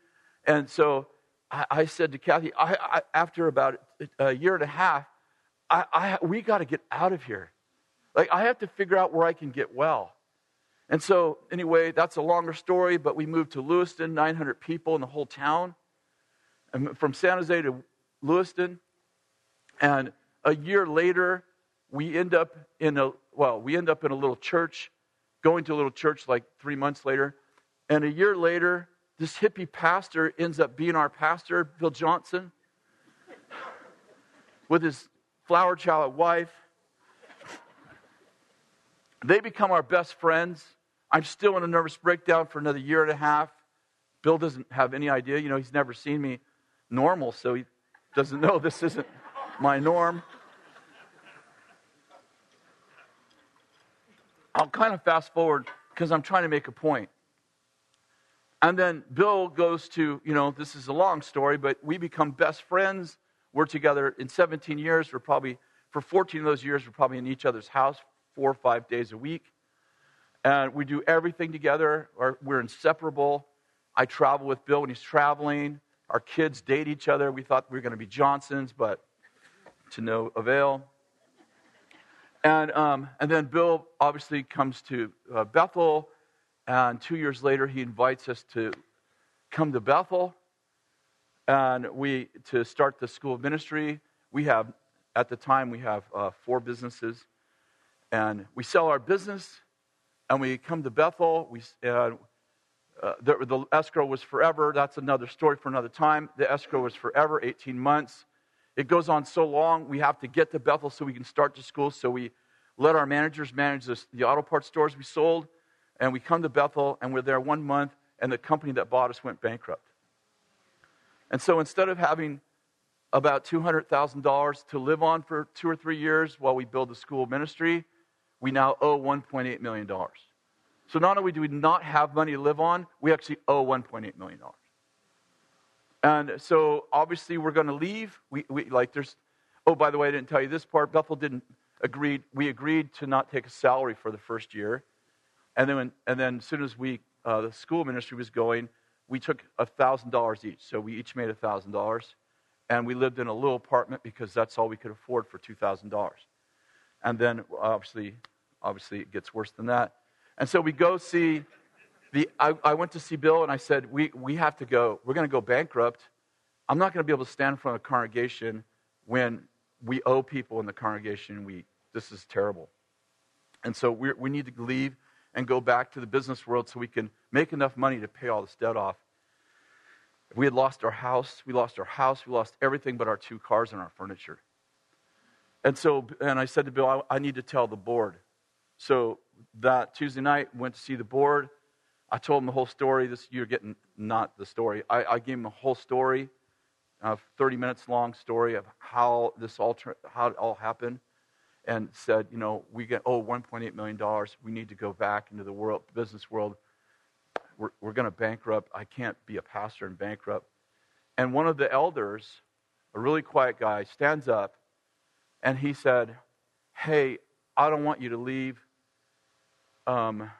[SPEAKER 2] And so I, I said to Kathy, I, I, after about a year and a half, I, we got to get out of here. Like, I have to figure out where I can get well. And so, anyway, that's a longer story, but we moved to Lewiston, 900 people in the whole town. And from San Jose to Lewiston. And a year later, we end up in a well, we end up in a little church, going to a little church like three months later. And a year later, this hippie pastor ends up being our pastor, Bill Johnson, with his flower child wife. They become our best friends. I'm still in a nervous breakdown for another year and a half. Bill doesn't have any idea. You know, he's never seen me normal, so he doesn't know this isn't my norm. I'll kind of fast forward because I'm trying to make a point. And then Bill goes to, you know, this is a long story, but we become best friends. We're together in 17 years. We're probably, for 14 of those years, we're probably in each other's house four or five days a week. And we do everything together. We're inseparable. I travel with Bill when he's traveling. Our kids date each other. We thought we were going to be Johnsons, but to no avail. And, um, and then Bill obviously comes to uh, Bethel, and two years later, he invites us to come to Bethel and we to start the school of ministry. We have, at the time, we have uh, four businesses, and we sell our business, and we come to Bethel. We, uh, uh, the, the escrow was forever. That's another story for another time. The escrow was forever, 18 months. It goes on so long, we have to get to Bethel so we can start the school. So we let our managers manage this, the auto parts stores we sold. And we come to Bethel, and we're there one month, and the company that bought us went bankrupt. And so instead of having about $200,000 to live on for two or three years while we build the school ministry, we now owe $1.8 million. So not only do we not have money to live on, we actually owe $1.8 million. And so obviously we're going to leave. We, we, like there's, oh, by the way, I didn't tell you this part. Bethel didn't agree. We agreed to not take a salary for the first year. And then, when, and then as soon as we, uh, the school ministry was going, we took $1,000 each. So we each made $1,000. And we lived in a little apartment because that's all we could afford for $2,000. And then obviously, obviously it gets worse than that. And so we go see the, I, I went to see Bill and I said, we, we have to go. We're going to go bankrupt. I'm not going to be able to stand in front of a congregation when we owe people in the congregation. We, this is terrible. And so we we need to leave and go back to the business world so we can make enough money to pay all this debt off. We had lost our house. We lost our house. We lost everything but our two cars and our furniture. And so, and I said to Bill, I, I need to tell the board. So that Tuesday night, went to see the board. I told him the whole story. This you're getting not the story. I, I gave him the whole story, a 30 minutes long story of how this all how it all happened, and said, you know, we get oh 1.8 million dollars. We need to go back into the world business world. We're, we're going to bankrupt. I can't be a pastor and bankrupt. And one of the elders, a really quiet guy, stands up, and he said, "Hey, I don't want you to leave. Um,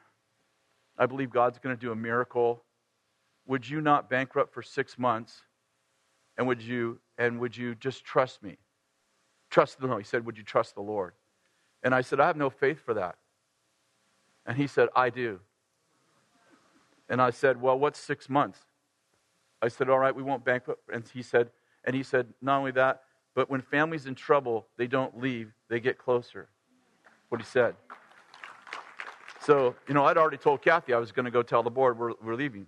[SPEAKER 2] I believe God's going to do a miracle. Would you not bankrupt for six months? And would you and would you just trust me? Trust the Lord. He said, Would you trust the Lord? And I said, I have no faith for that. And he said, I do. And I said, Well, what's six months? I said, All right, we won't bankrupt. And he said, and he said, not only that, but when families in trouble, they don't leave, they get closer. What he said. So, you know, I'd already told Kathy I was going to go tell the board we're, we're leaving.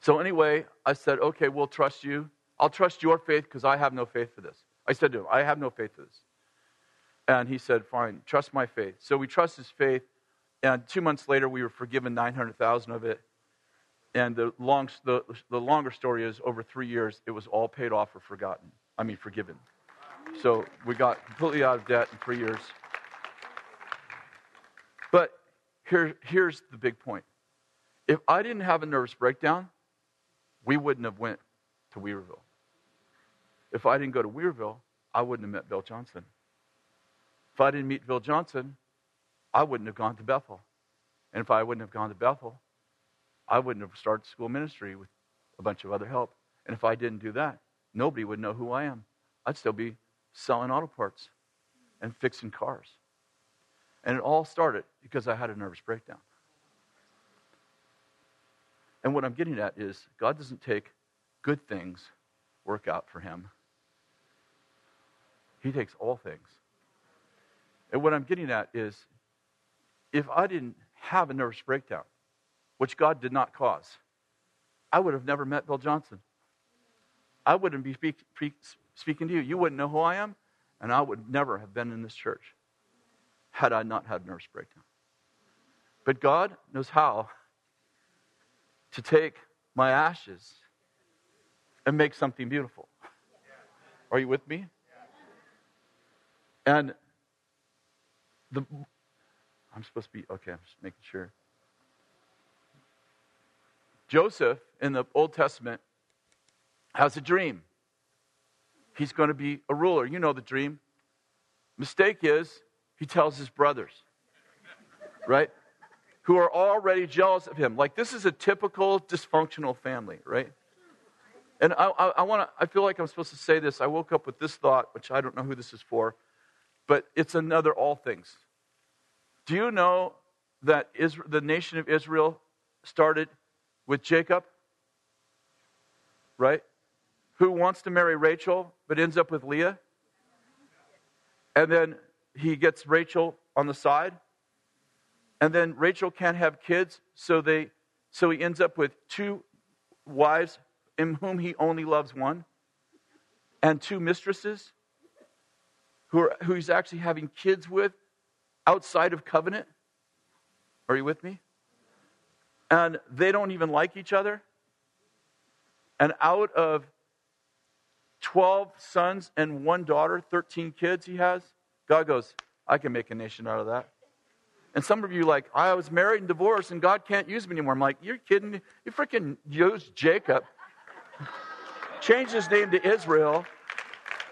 [SPEAKER 2] So, anyway, I said, okay, we'll trust you. I'll trust your faith because I have no faith for this. I said to him, I have no faith for this. And he said, fine, trust my faith. So we trust his faith. And two months later, we were forgiven 900,000 of it. And the, long, the, the longer story is over three years, it was all paid off or forgotten. I mean, forgiven. So we got completely out of debt in three years. But here, here's the big point. If I didn't have a nervous breakdown, we wouldn't have went to Weaverville. If I didn't go to Weaverville, I wouldn't have met Bill Johnson. If I didn't meet Bill Johnson, I wouldn't have gone to Bethel. And if I wouldn't have gone to Bethel, I wouldn't have started school ministry with a bunch of other help. And if I didn't do that, nobody would know who I am. I'd still be selling auto parts and fixing cars. And it all started because I had a nervous breakdown. And what I'm getting at is God doesn't take good things work out for him. He takes all things. And what I'm getting at is if I didn't have a nervous breakdown, which God did not cause, I would have never met Bill Johnson. I wouldn't be speak, speaking to you. You wouldn't know who I am, and I would never have been in this church had I not had a nervous breakdown. But God knows how to take my ashes and make something beautiful. Are you with me? And the I'm supposed to be okay, I'm just making sure. Joseph in the Old Testament has a dream. He's going to be a ruler. You know the dream. Mistake is he tells his brothers, right? Who are already jealous of him. Like this is a typical dysfunctional family, right? And I, I, I want to, I feel like I'm supposed to say this. I woke up with this thought, which I don't know who this is for, but it's another all things. Do you know that Israel, the nation of Israel started with Jacob? Right? Who wants to marry Rachel but ends up with Leah? And then he gets Rachel on the side. And then Rachel can't have kids, so they So he ends up with two wives in whom he only loves one, and two mistresses who, are, who he's actually having kids with outside of covenant. Are you with me? And they don't even like each other. And out of 12 sons and one daughter, 13 kids he has, God goes, I can make a nation out of that. And some of you like, I was married and divorced and God can't use me anymore. I'm like, you're kidding. You freaking used Jacob, changed his name to Israel,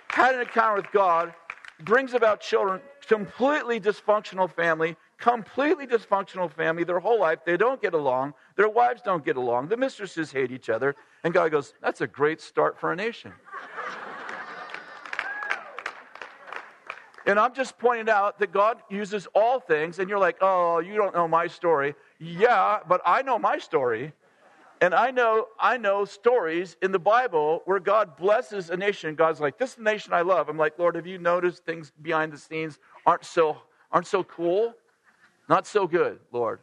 [SPEAKER 2] had an encounter with God, brings about children, completely dysfunctional family, completely dysfunctional family their whole life. They don't get along. Their wives don't get along. The mistresses hate each other. And God goes, That's a great start for a nation. And I'm just pointing out that God uses all things, and you're like, Oh, you don't know my story. Yeah, but I know my story. And I know, I know stories in the Bible where God blesses a nation. God's like, this is the nation I love. I'm like, Lord, have you noticed things behind the scenes aren't so, aren't so cool? Not so good, Lord.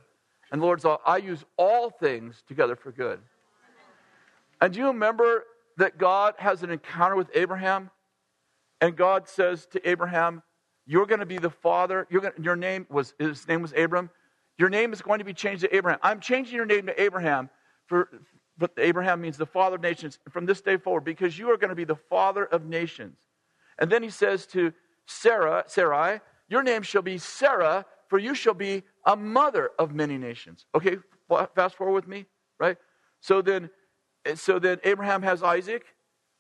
[SPEAKER 2] And Lord's all, I use all things together for good. And do you remember that God has an encounter with Abraham? And God says to Abraham, You're going to be the father. Going, your name was his name was Abram. Your name is going to be changed to Abraham. I'm changing your name to Abraham for but Abraham means the father of nations from this day forward, because you are going to be the father of nations. And then he says to Sarah, Sarai, your name shall be Sarah, for you shall be a mother of many nations. Okay, fast forward with me, right? So then, so then Abraham has Isaac,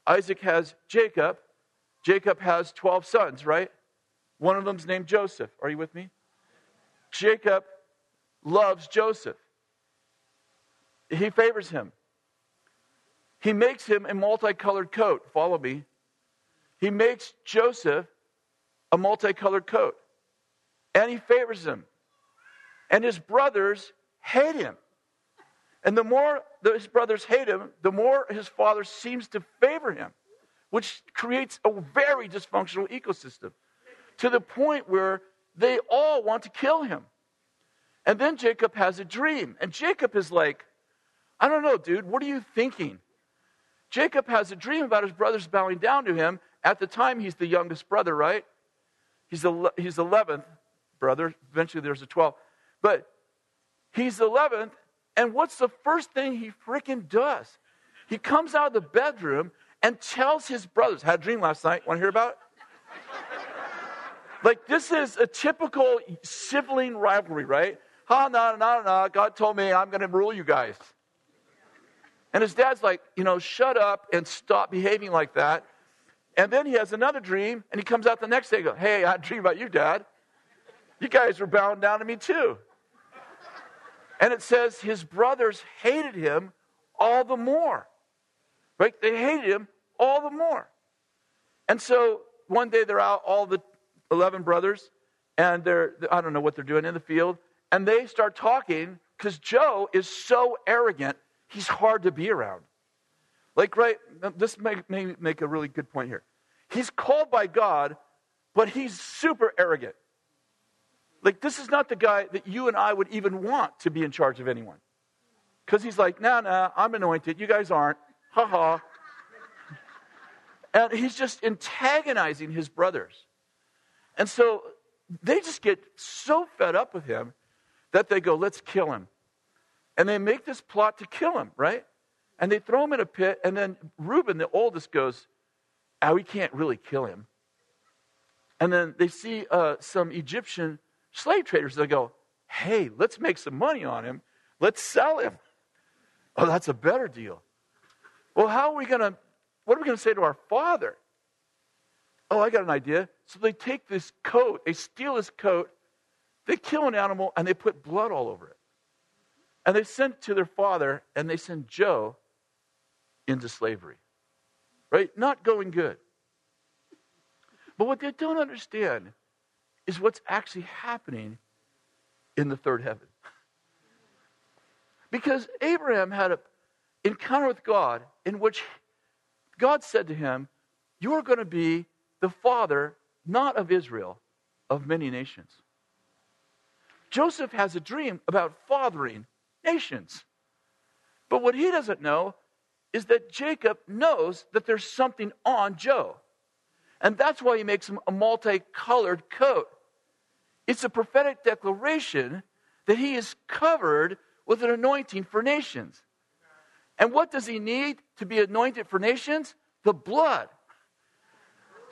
[SPEAKER 2] Isaac has Jacob, Jacob has 12 sons, right? One of them's named Joseph. Are you with me? Jacob loves Joseph. He favors him. He makes him a multicolored coat. Follow me. He makes Joseph a multicolored coat and he favors him. And his brothers hate him. And the more his brothers hate him, the more his father seems to favor him, which creates a very dysfunctional ecosystem to the point where they all want to kill him. And then Jacob has a dream. And Jacob is like, I don't know, dude, what are you thinking? Jacob has a dream about his brothers bowing down to him. At the time, he's the youngest brother, right? He's, the, he's 11th brother. Eventually, there's a 12. But he's 11th, and what's the first thing he freaking does? He comes out of the bedroom and tells his brothers, had a dream last night. Want to hear about it? Like, this is a typical sibling rivalry, right? Ha, na, na, na, God told me I'm going to rule you guys. And his dad's like, you know, shut up and stop behaving like that. And then he has another dream, and he comes out the next day and goes, Hey, I dream about you, Dad. You guys were bowing down to me too. And it says his brothers hated him all the more. Right? They hated him all the more. And so one day they're out, all the 11 brothers, and they're, I don't know what they're doing in the field, and they start talking because Joe is so arrogant, he's hard to be around. Like, right, this may, may make a really good point here. He's called by God, but he's super arrogant. Like, this is not the guy that you and I would even want to be in charge of anyone. Because he's like, nah, nah, I'm anointed. You guys aren't. Ha ha. And he's just antagonizing his brothers. And so they just get so fed up with him that they go, let's kill him. And they make this plot to kill him, right? And they throw him in a pit. And then Reuben, the oldest, goes, oh, we can't really kill him. And then they see uh, some Egyptian slave traders They go, hey, let's make some money on him. Let's sell him. Oh, that's a better deal. Well, how are we going to, what are we going to say to our father? Oh, I got an idea. So they take this coat, they steal this coat, they kill an animal, and they put blood all over it. And they send it to their father, and they send Joe into slavery. Right? Not going good. But what they don't understand is what's actually happening in the third heaven. Because Abraham had an encounter with God in which God said to him, You are going to be the father, not of Israel, of many nations. Joseph has a dream about fathering nations. But what he doesn't know is that Jacob knows that there's something on Joe. And that's why he makes him a multicolored coat. It's a prophetic declaration that he is covered with an anointing for nations. And what does he need to be anointed for nations? The blood.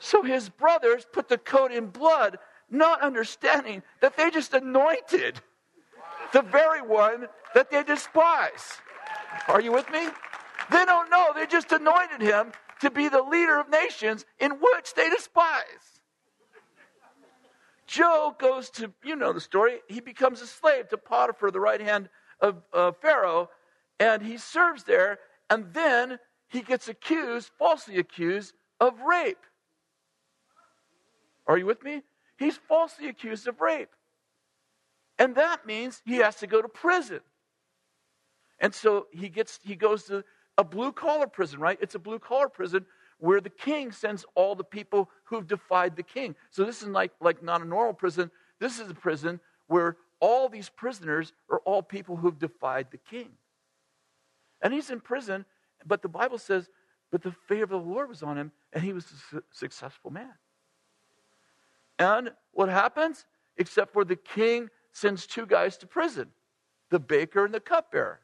[SPEAKER 2] So his brothers put the coat in blood, not understanding that they just anointed the very one that they despise. Are you with me? They don't know. They just anointed him to be the leader of nations in which they despise. Joe goes to, you know the story, he becomes a slave to Potiphar, the right hand of uh, Pharaoh, and he serves there, and then he gets accused, falsely accused, of rape. Are you with me? He's falsely accused of rape. And that means he has to go to prison. And so he gets he goes to a blue collar prison, right? It's a blue collar prison where the king sends all the people who've defied the king. So this is like, like not a normal prison. This is a prison where all these prisoners are all people who've defied the king. And he's in prison, but the Bible says, but the favor of the Lord was on him, and he was a su- successful man. And what happens? Except for the king sends two guys to prison the baker and the cupbearer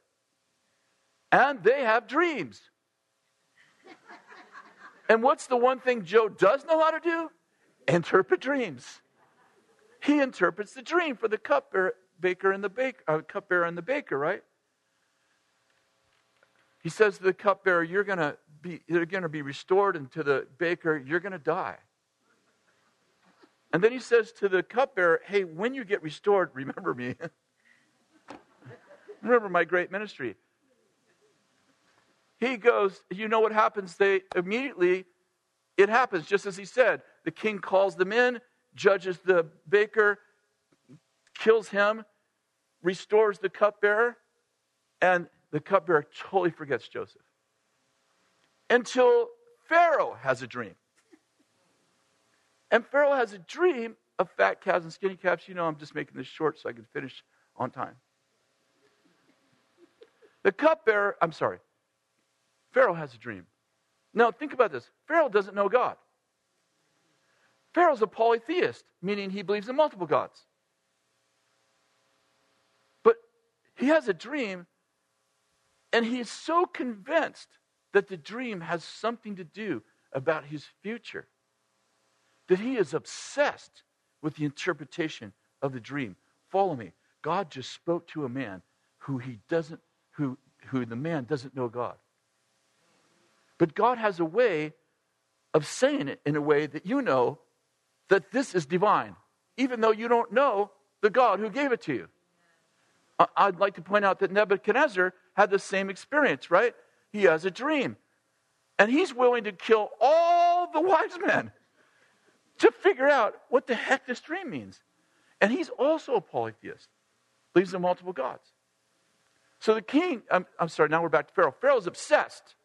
[SPEAKER 2] and they have dreams. and what's the one thing Joe does know how to do? Interpret dreams. He interprets the dream for the cupbearer baker and the baker, uh, cupbearer and the baker, right? He says to the cupbearer, "You're gonna be, you're gonna be restored," and to the baker, "You're gonna die." And then he says to the cupbearer, "Hey, when you get restored, remember me. remember my great ministry." he goes, you know what happens? They immediately, it happens just as he said. The king calls them in, judges the baker, kills him, restores the cupbearer, and the cupbearer totally forgets Joseph. Until Pharaoh has a dream. And Pharaoh has a dream of fat calves and skinny calves. You know, I'm just making this short so I can finish on time. The cupbearer, I'm sorry, Pharaoh has a dream. Now, think about this Pharaoh doesn't know God. Pharaoh's a polytheist, meaning he believes in multiple gods. But he has a dream, and he is so convinced that the dream has something to do about his future that he is obsessed with the interpretation of the dream. Follow me. God just spoke to a man who he doesn't, who, who the man doesn't know God. But God has a way of saying it in a way that you know that this is divine, even though you don't know the God who gave it to you. I'd like to point out that Nebuchadnezzar had the same experience, right? He has a dream. And he's willing to kill all the wise men to figure out what the heck this dream means. And he's also a polytheist, believes in multiple gods. So the king, I'm, I'm sorry, now we're back to Pharaoh. Pharaoh's obsessed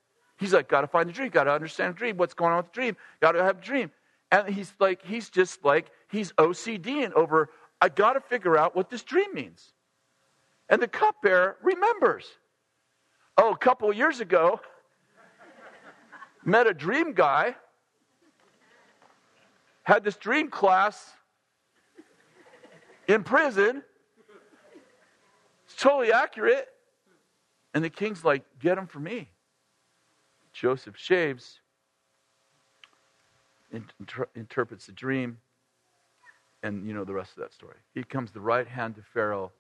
[SPEAKER 2] He's like, got to find the dream, got to understand the dream, what's going on with the dream, got to have a dream. And he's like, he's just like, he's OCDing over, I got to figure out what this dream means. And the cupbearer remembers. Oh, a couple years ago, met a dream guy, had this dream class in prison. It's totally accurate. And the king's like, get him for me. Joseph shaves, inter- interprets the dream, and you know the rest of that story. He comes the right hand to Pharaoh,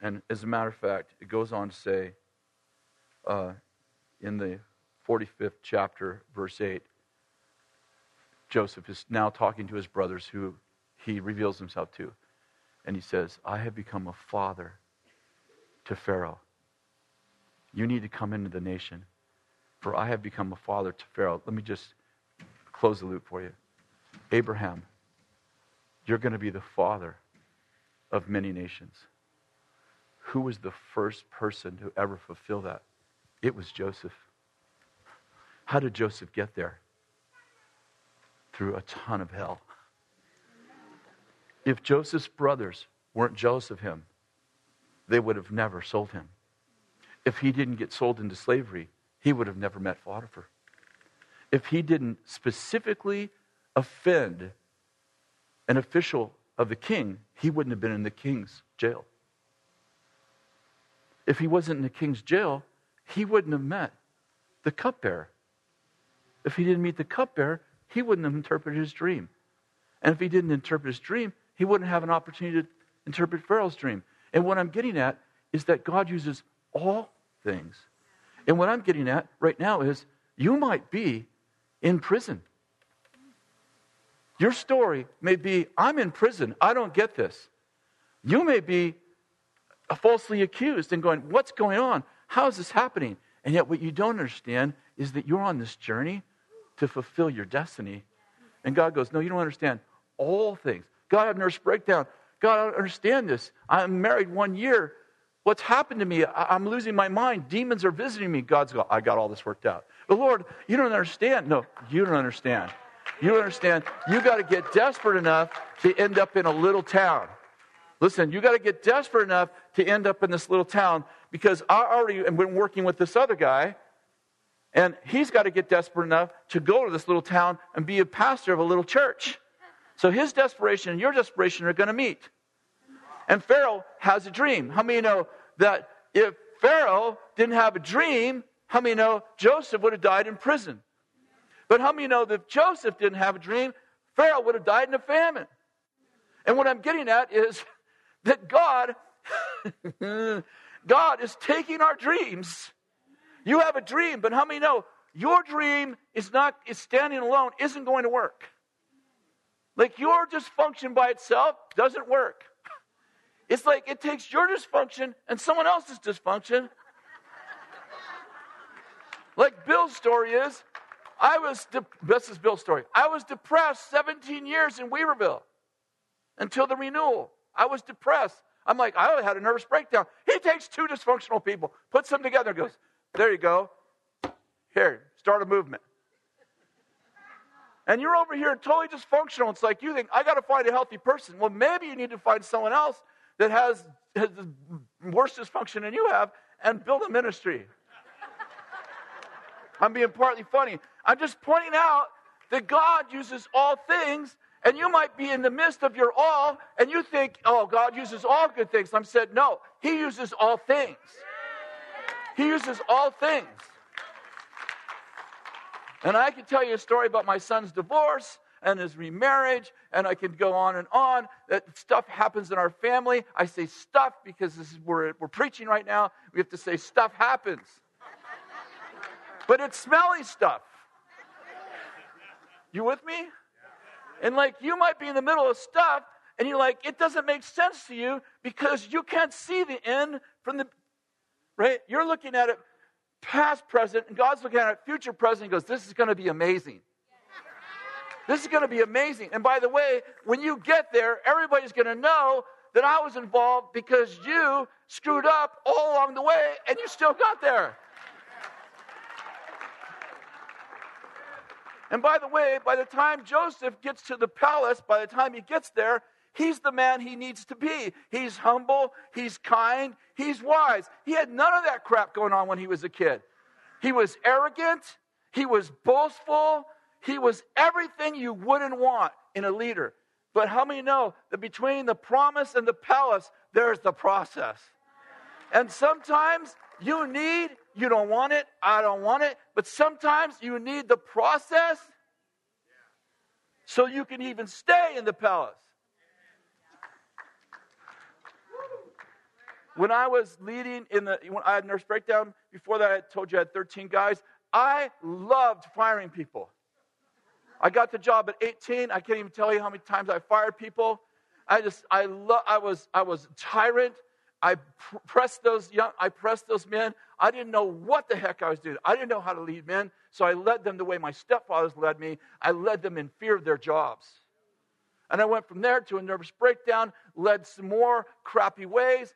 [SPEAKER 2] and as a matter of fact, it goes on to say uh, in the 45th chapter, verse 8, Joseph is now talking to his brothers who he reveals himself to. And he says, I have become a father to Pharaoh. You need to come into the nation for I have become a father to Pharaoh. Let me just close the loop for you. Abraham, you're going to be the father of many nations. Who was the first person to ever fulfill that? It was Joseph. How did Joseph get there? Through a ton of hell. If Joseph's brothers weren't jealous of him, they would have never sold him. If he didn't get sold into slavery, he would have never met Potiphar. If he didn't specifically offend an official of the king, he wouldn't have been in the king's jail. If he wasn't in the king's jail, he wouldn't have met the cupbearer. If he didn't meet the cupbearer, he wouldn't have interpreted his dream. And if he didn't interpret his dream, he wouldn't have an opportunity to interpret Pharaoh's dream. And what I'm getting at is that God uses all things. And what I'm getting at right now is you might be in prison. Your story may be I'm in prison, I don't get this. You may be falsely accused and going, What's going on? How is this happening? And yet, what you don't understand is that you're on this journey to fulfill your destiny. And God goes, No, you don't understand all things. God, I have nervous breakdown. God, I don't understand this. I'm married one year. What's happened to me? I- am losing my mind. Demons are visiting me. God's go, I got all this worked out. But Lord, you don't understand. No, you don't understand. You don't understand. You got to get desperate enough to end up in a little town. Listen, you got to get desperate enough to end up in this little town because I already am been working with this other guy, and he's got to get desperate enough to go to this little town and be a pastor of a little church. So his desperation and your desperation are going to meet. And Pharaoh has a dream. How many know that if Pharaoh didn't have a dream, how many know Joseph would have died in prison? But how many know that if Joseph didn't have a dream, Pharaoh would have died in a famine? And what I'm getting at is that God, God is taking our dreams. You have a dream, but how many know your dream is not is standing alone isn't going to work? Like your dysfunction by itself doesn't work. It's like it takes your dysfunction and someone else's dysfunction. Like Bill's story is, I was, de- this is Bill's story. I was depressed 17 years in Weaverville until the renewal. I was depressed. I'm like, I had a nervous breakdown. He takes two dysfunctional people, puts them together, and goes, There you go. Here, start a movement and you're over here totally dysfunctional. It's like you think, I got to find a healthy person. Well, maybe you need to find someone else that has, has worse dysfunction than you have and build a ministry. I'm being partly funny. I'm just pointing out that God uses all things, and you might be in the midst of your all, and you think, oh, God uses all good things. I'm said, no, He uses all things. He uses all things. And I can tell you a story about my son's divorce and his remarriage, and I can go on and on. That stuff happens in our family. I say stuff because this is we're, we're preaching right now. We have to say stuff happens. but it's smelly stuff. You with me? And like you might be in the middle of stuff and you're like, it doesn't make sense to you because you can't see the end from the right? You're looking at it past, present, and God's looking at it future, present. Goes, This is going to be amazing. This is going to be amazing. And by the way, when you get there, everybody's going to know that I was involved because you screwed up all along the way and you still got there. And by the way, by the time Joseph gets to the palace, by the time he gets there, He's the man he needs to be. He's humble, he's kind, he's wise. He had none of that crap going on when he was a kid. He was arrogant, he was boastful, he was everything you wouldn't want in a leader. But how many know that between the promise and the palace, there's the process? And sometimes you need, you don't want it, I don't want it, but sometimes you need the process so you can even stay in the palace. When I was leading in the, when I had nurse breakdown, before that I told you I had 13 guys, I loved firing people. I got the job at 18. I can't even tell you how many times I fired people. I just, I I was, I was tyrant. I pr- pressed those young, I pressed those men. I didn't know what the heck I was doing. I didn't know how to lead men, so I led them the way my stepfathers led me. I led them in fear of their jobs. And I went from there to a nervous breakdown, led some more crappy ways,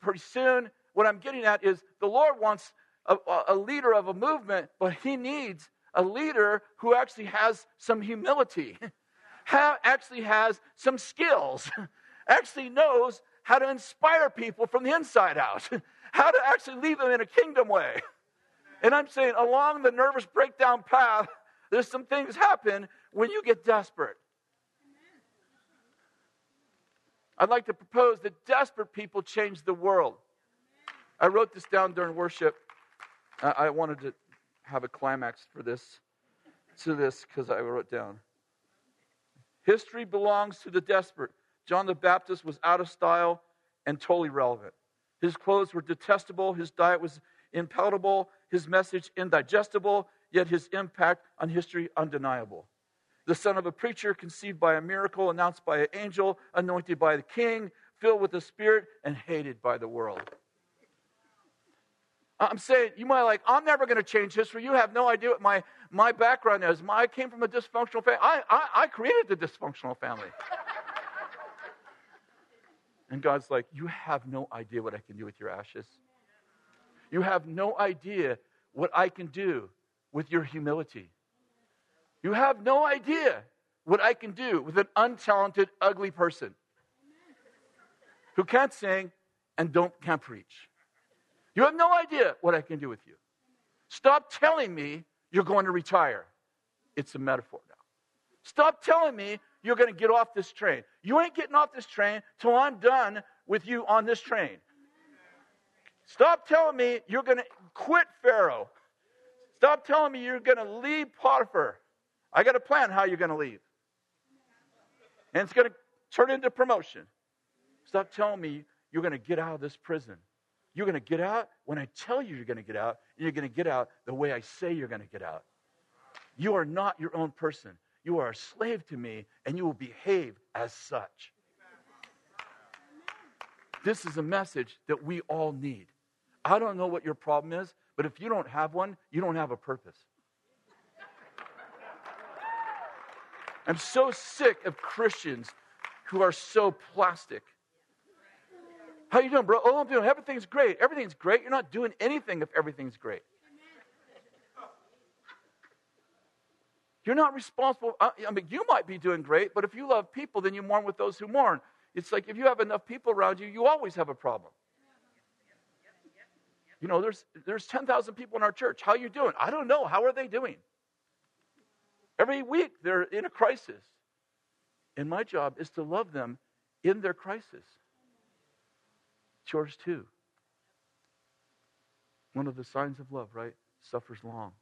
[SPEAKER 2] pretty soon. What I'm getting at is the Lord wants a, a leader of a movement, but He needs a leader who actually has some humility, actually has some skills, actually knows how to inspire people from the inside out, how to actually lead them in a kingdom way. And I'm saying along the nervous breakdown path, there's some things happen when you get desperate. I'd like to propose that desperate people change the world. I wrote this down during worship. I wanted to have a climax for this, to this, because I wrote down. History belongs to the desperate. John the Baptist was out of style and totally relevant. His clothes were detestable, his diet was impalatable, his message indigestible, yet his impact on history undeniable. The son of a preacher, conceived by a miracle, announced by an angel, anointed by the king, filled with the Spirit, and hated by the world. I'm saying, you might like, I'm never going to change history. You have no idea what my, my background is. My, I came from a dysfunctional family. I, I, I created the dysfunctional family. and God's like, You have no idea what I can do with your ashes. You have no idea what I can do with your humility. You have no idea what I can do with an untalented, ugly person who can't sing and don't can't preach. You have no idea what I can do with you. Stop telling me you're going to retire. It's a metaphor now. Stop telling me you're going to get off this train. You ain't getting off this train till I'm done with you on this train. Stop telling me you're going to quit Pharaoh. Stop telling me you're going to leave Potiphar. I got a plan how you're going to leave. And it's going to turn into promotion. Stop telling me you're going to get out of this prison. You're going to get out when I tell you you're going to get out, and you're going to get out the way I say you're going to get out. You are not your own person. You are a slave to me, and you will behave as such. This is a message that we all need. I don't know what your problem is, but if you don't have one, you don't have a purpose. I'm so sick of Christians who are so plastic. How you doing, bro? Oh, I'm doing. Everything's great. Everything's great. You're not doing anything if everything's great. You're not responsible. I mean, you might be doing great, but if you love people, then you mourn with those who mourn. It's like if you have enough people around you, you always have a problem. You know, there's there's 10,000 people in our church. How you doing? I don't know. How are they doing? Every week they're in a crisis. And my job is to love them in their crisis. It's yours too. One of the signs of love, right? Suffers long.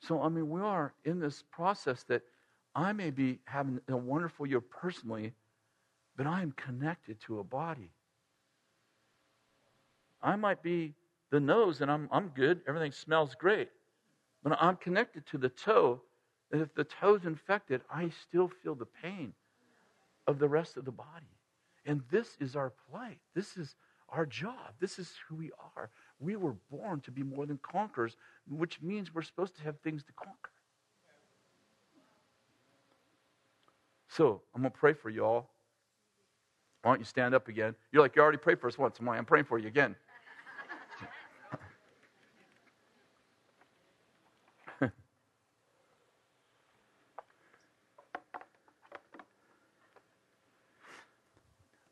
[SPEAKER 2] So, I mean, we are in this process that I may be having a wonderful year personally, but I am connected to a body. I might be the nose and I'm, I'm good, everything smells great, but I'm connected to the toe. If the toe's infected, I still feel the pain of the rest of the body. And this is our plight. This is our job. This is who we are. We were born to be more than conquerors, which means we're supposed to have things to conquer. So I'm going to pray for you all. Why don't you stand up again? You're like, you already prayed for us once. I'm, like, I'm praying for you again.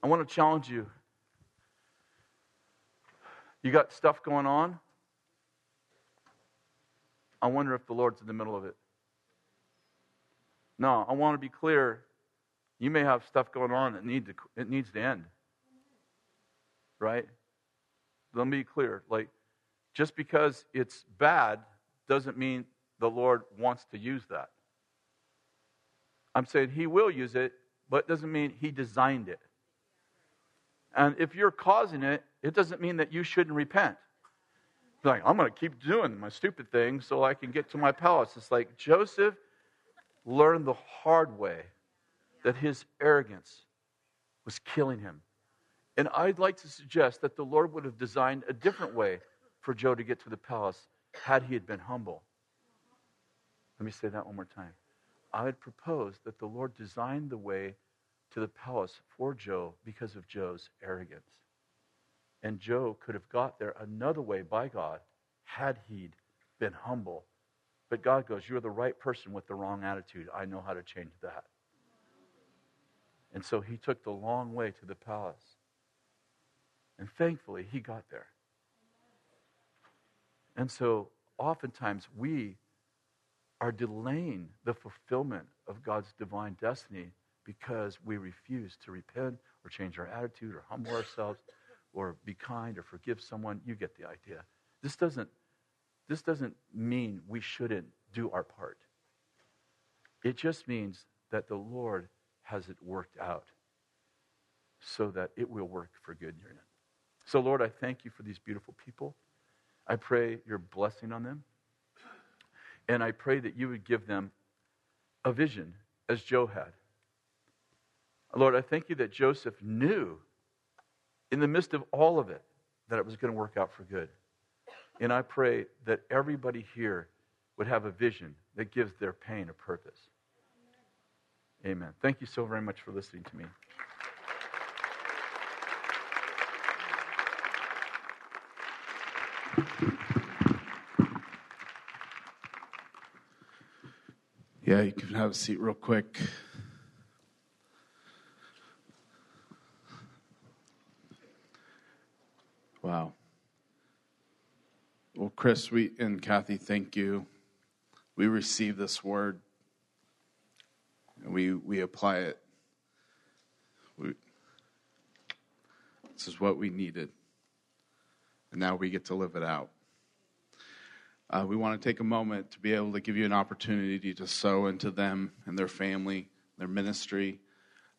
[SPEAKER 2] I want to challenge you. You got stuff going on? I wonder if the Lord's in the middle of it. No, I want to be clear. You may have stuff going on that need to, it needs to end. Right? Let me be clear. Like, just because it's bad doesn't mean the Lord wants to use that. I'm saying He will use it, but it doesn't mean He designed it. And if you're causing it, it doesn't mean that you shouldn't repent. Like, I'm going to keep doing my stupid thing so I can get to my palace. It's like Joseph learned the hard way that his arrogance was killing him. And I'd like to suggest that the Lord would have designed a different way for Joe to get to the palace had he had been humble. Let me say that one more time. I would propose that the Lord designed the way to the palace for Joe because of Joe's arrogance. And Joe could have got there another way by God had he been humble. But God goes, You're the right person with the wrong attitude. I know how to change that. And so he took the long way to the palace. And thankfully, he got there. And so oftentimes we are delaying the fulfillment of God's divine destiny because we refuse to repent or change our attitude or humble ourselves or be kind or forgive someone. You get the idea. This doesn't, this doesn't mean we shouldn't do our part. It just means that the Lord has it worked out so that it will work for good in your end. So, Lord, I thank you for these beautiful people. I pray your blessing on them. And I pray that you would give them a vision as Joe had. Lord, I thank you that Joseph knew in the midst of all of it that it was going to work out for good. And I pray that everybody here would have a vision that gives their pain a purpose. Amen. Thank you so very much for listening to me.
[SPEAKER 3] Yeah, you can have a seat real quick. Wow. Well, Kris we, and Kathy, thank you. We receive this word and we, we apply it. We, this is what we needed. And now we get to live it out. Uh, we want to take a moment to be able to give you an opportunity to sow into them and their family, their ministry.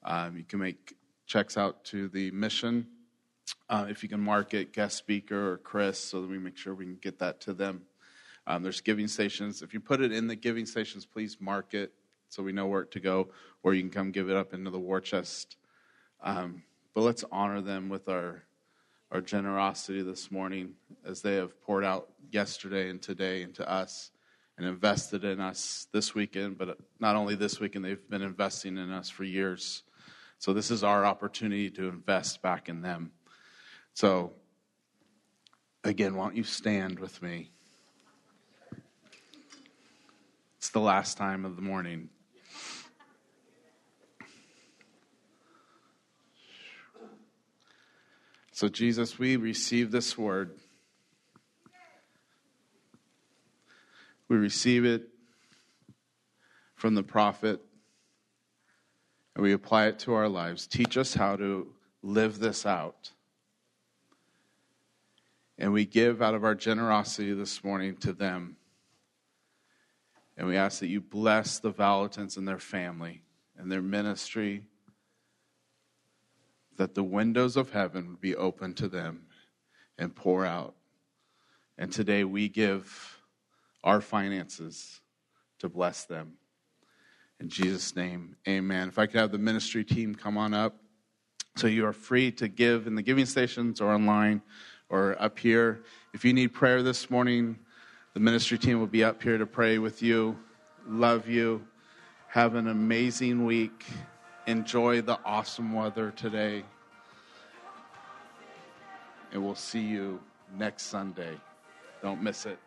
[SPEAKER 3] Um, you can make checks out to the mission. Uh, if you can mark it, guest speaker or Kris, so that we make sure we can get that to them. Um, there's giving stations. If you put it in the giving stations, please mark it so we know where to go, or you can come give it up into the war chest. Um, but let's honor them with our our generosity this morning as they have poured out yesterday and today into us and invested in us this weekend, but not only this weekend, they've been investing in us for years. So this is our opportunity to invest back in them. So, again, why don't you stand with me? It's the last time of the morning. So, Jesus, we receive this word. We receive it from the prophet and we apply it to our lives. Teach us how to live this out. And we give out of our generosity this morning to them. And we ask that you bless the Vallottons and their family and their ministry that the windows of heaven would be open to them and pour out. And today we give our finances to bless them. In Jesus' name, amen. If I could have the ministry team come on up. So you are free to give in the giving stations or online or up here. If you need prayer this morning, the ministry team will be up here to pray with you. Love you. Have an amazing week enjoy the awesome weather today. And we'll see you next Sunday. Don't miss it.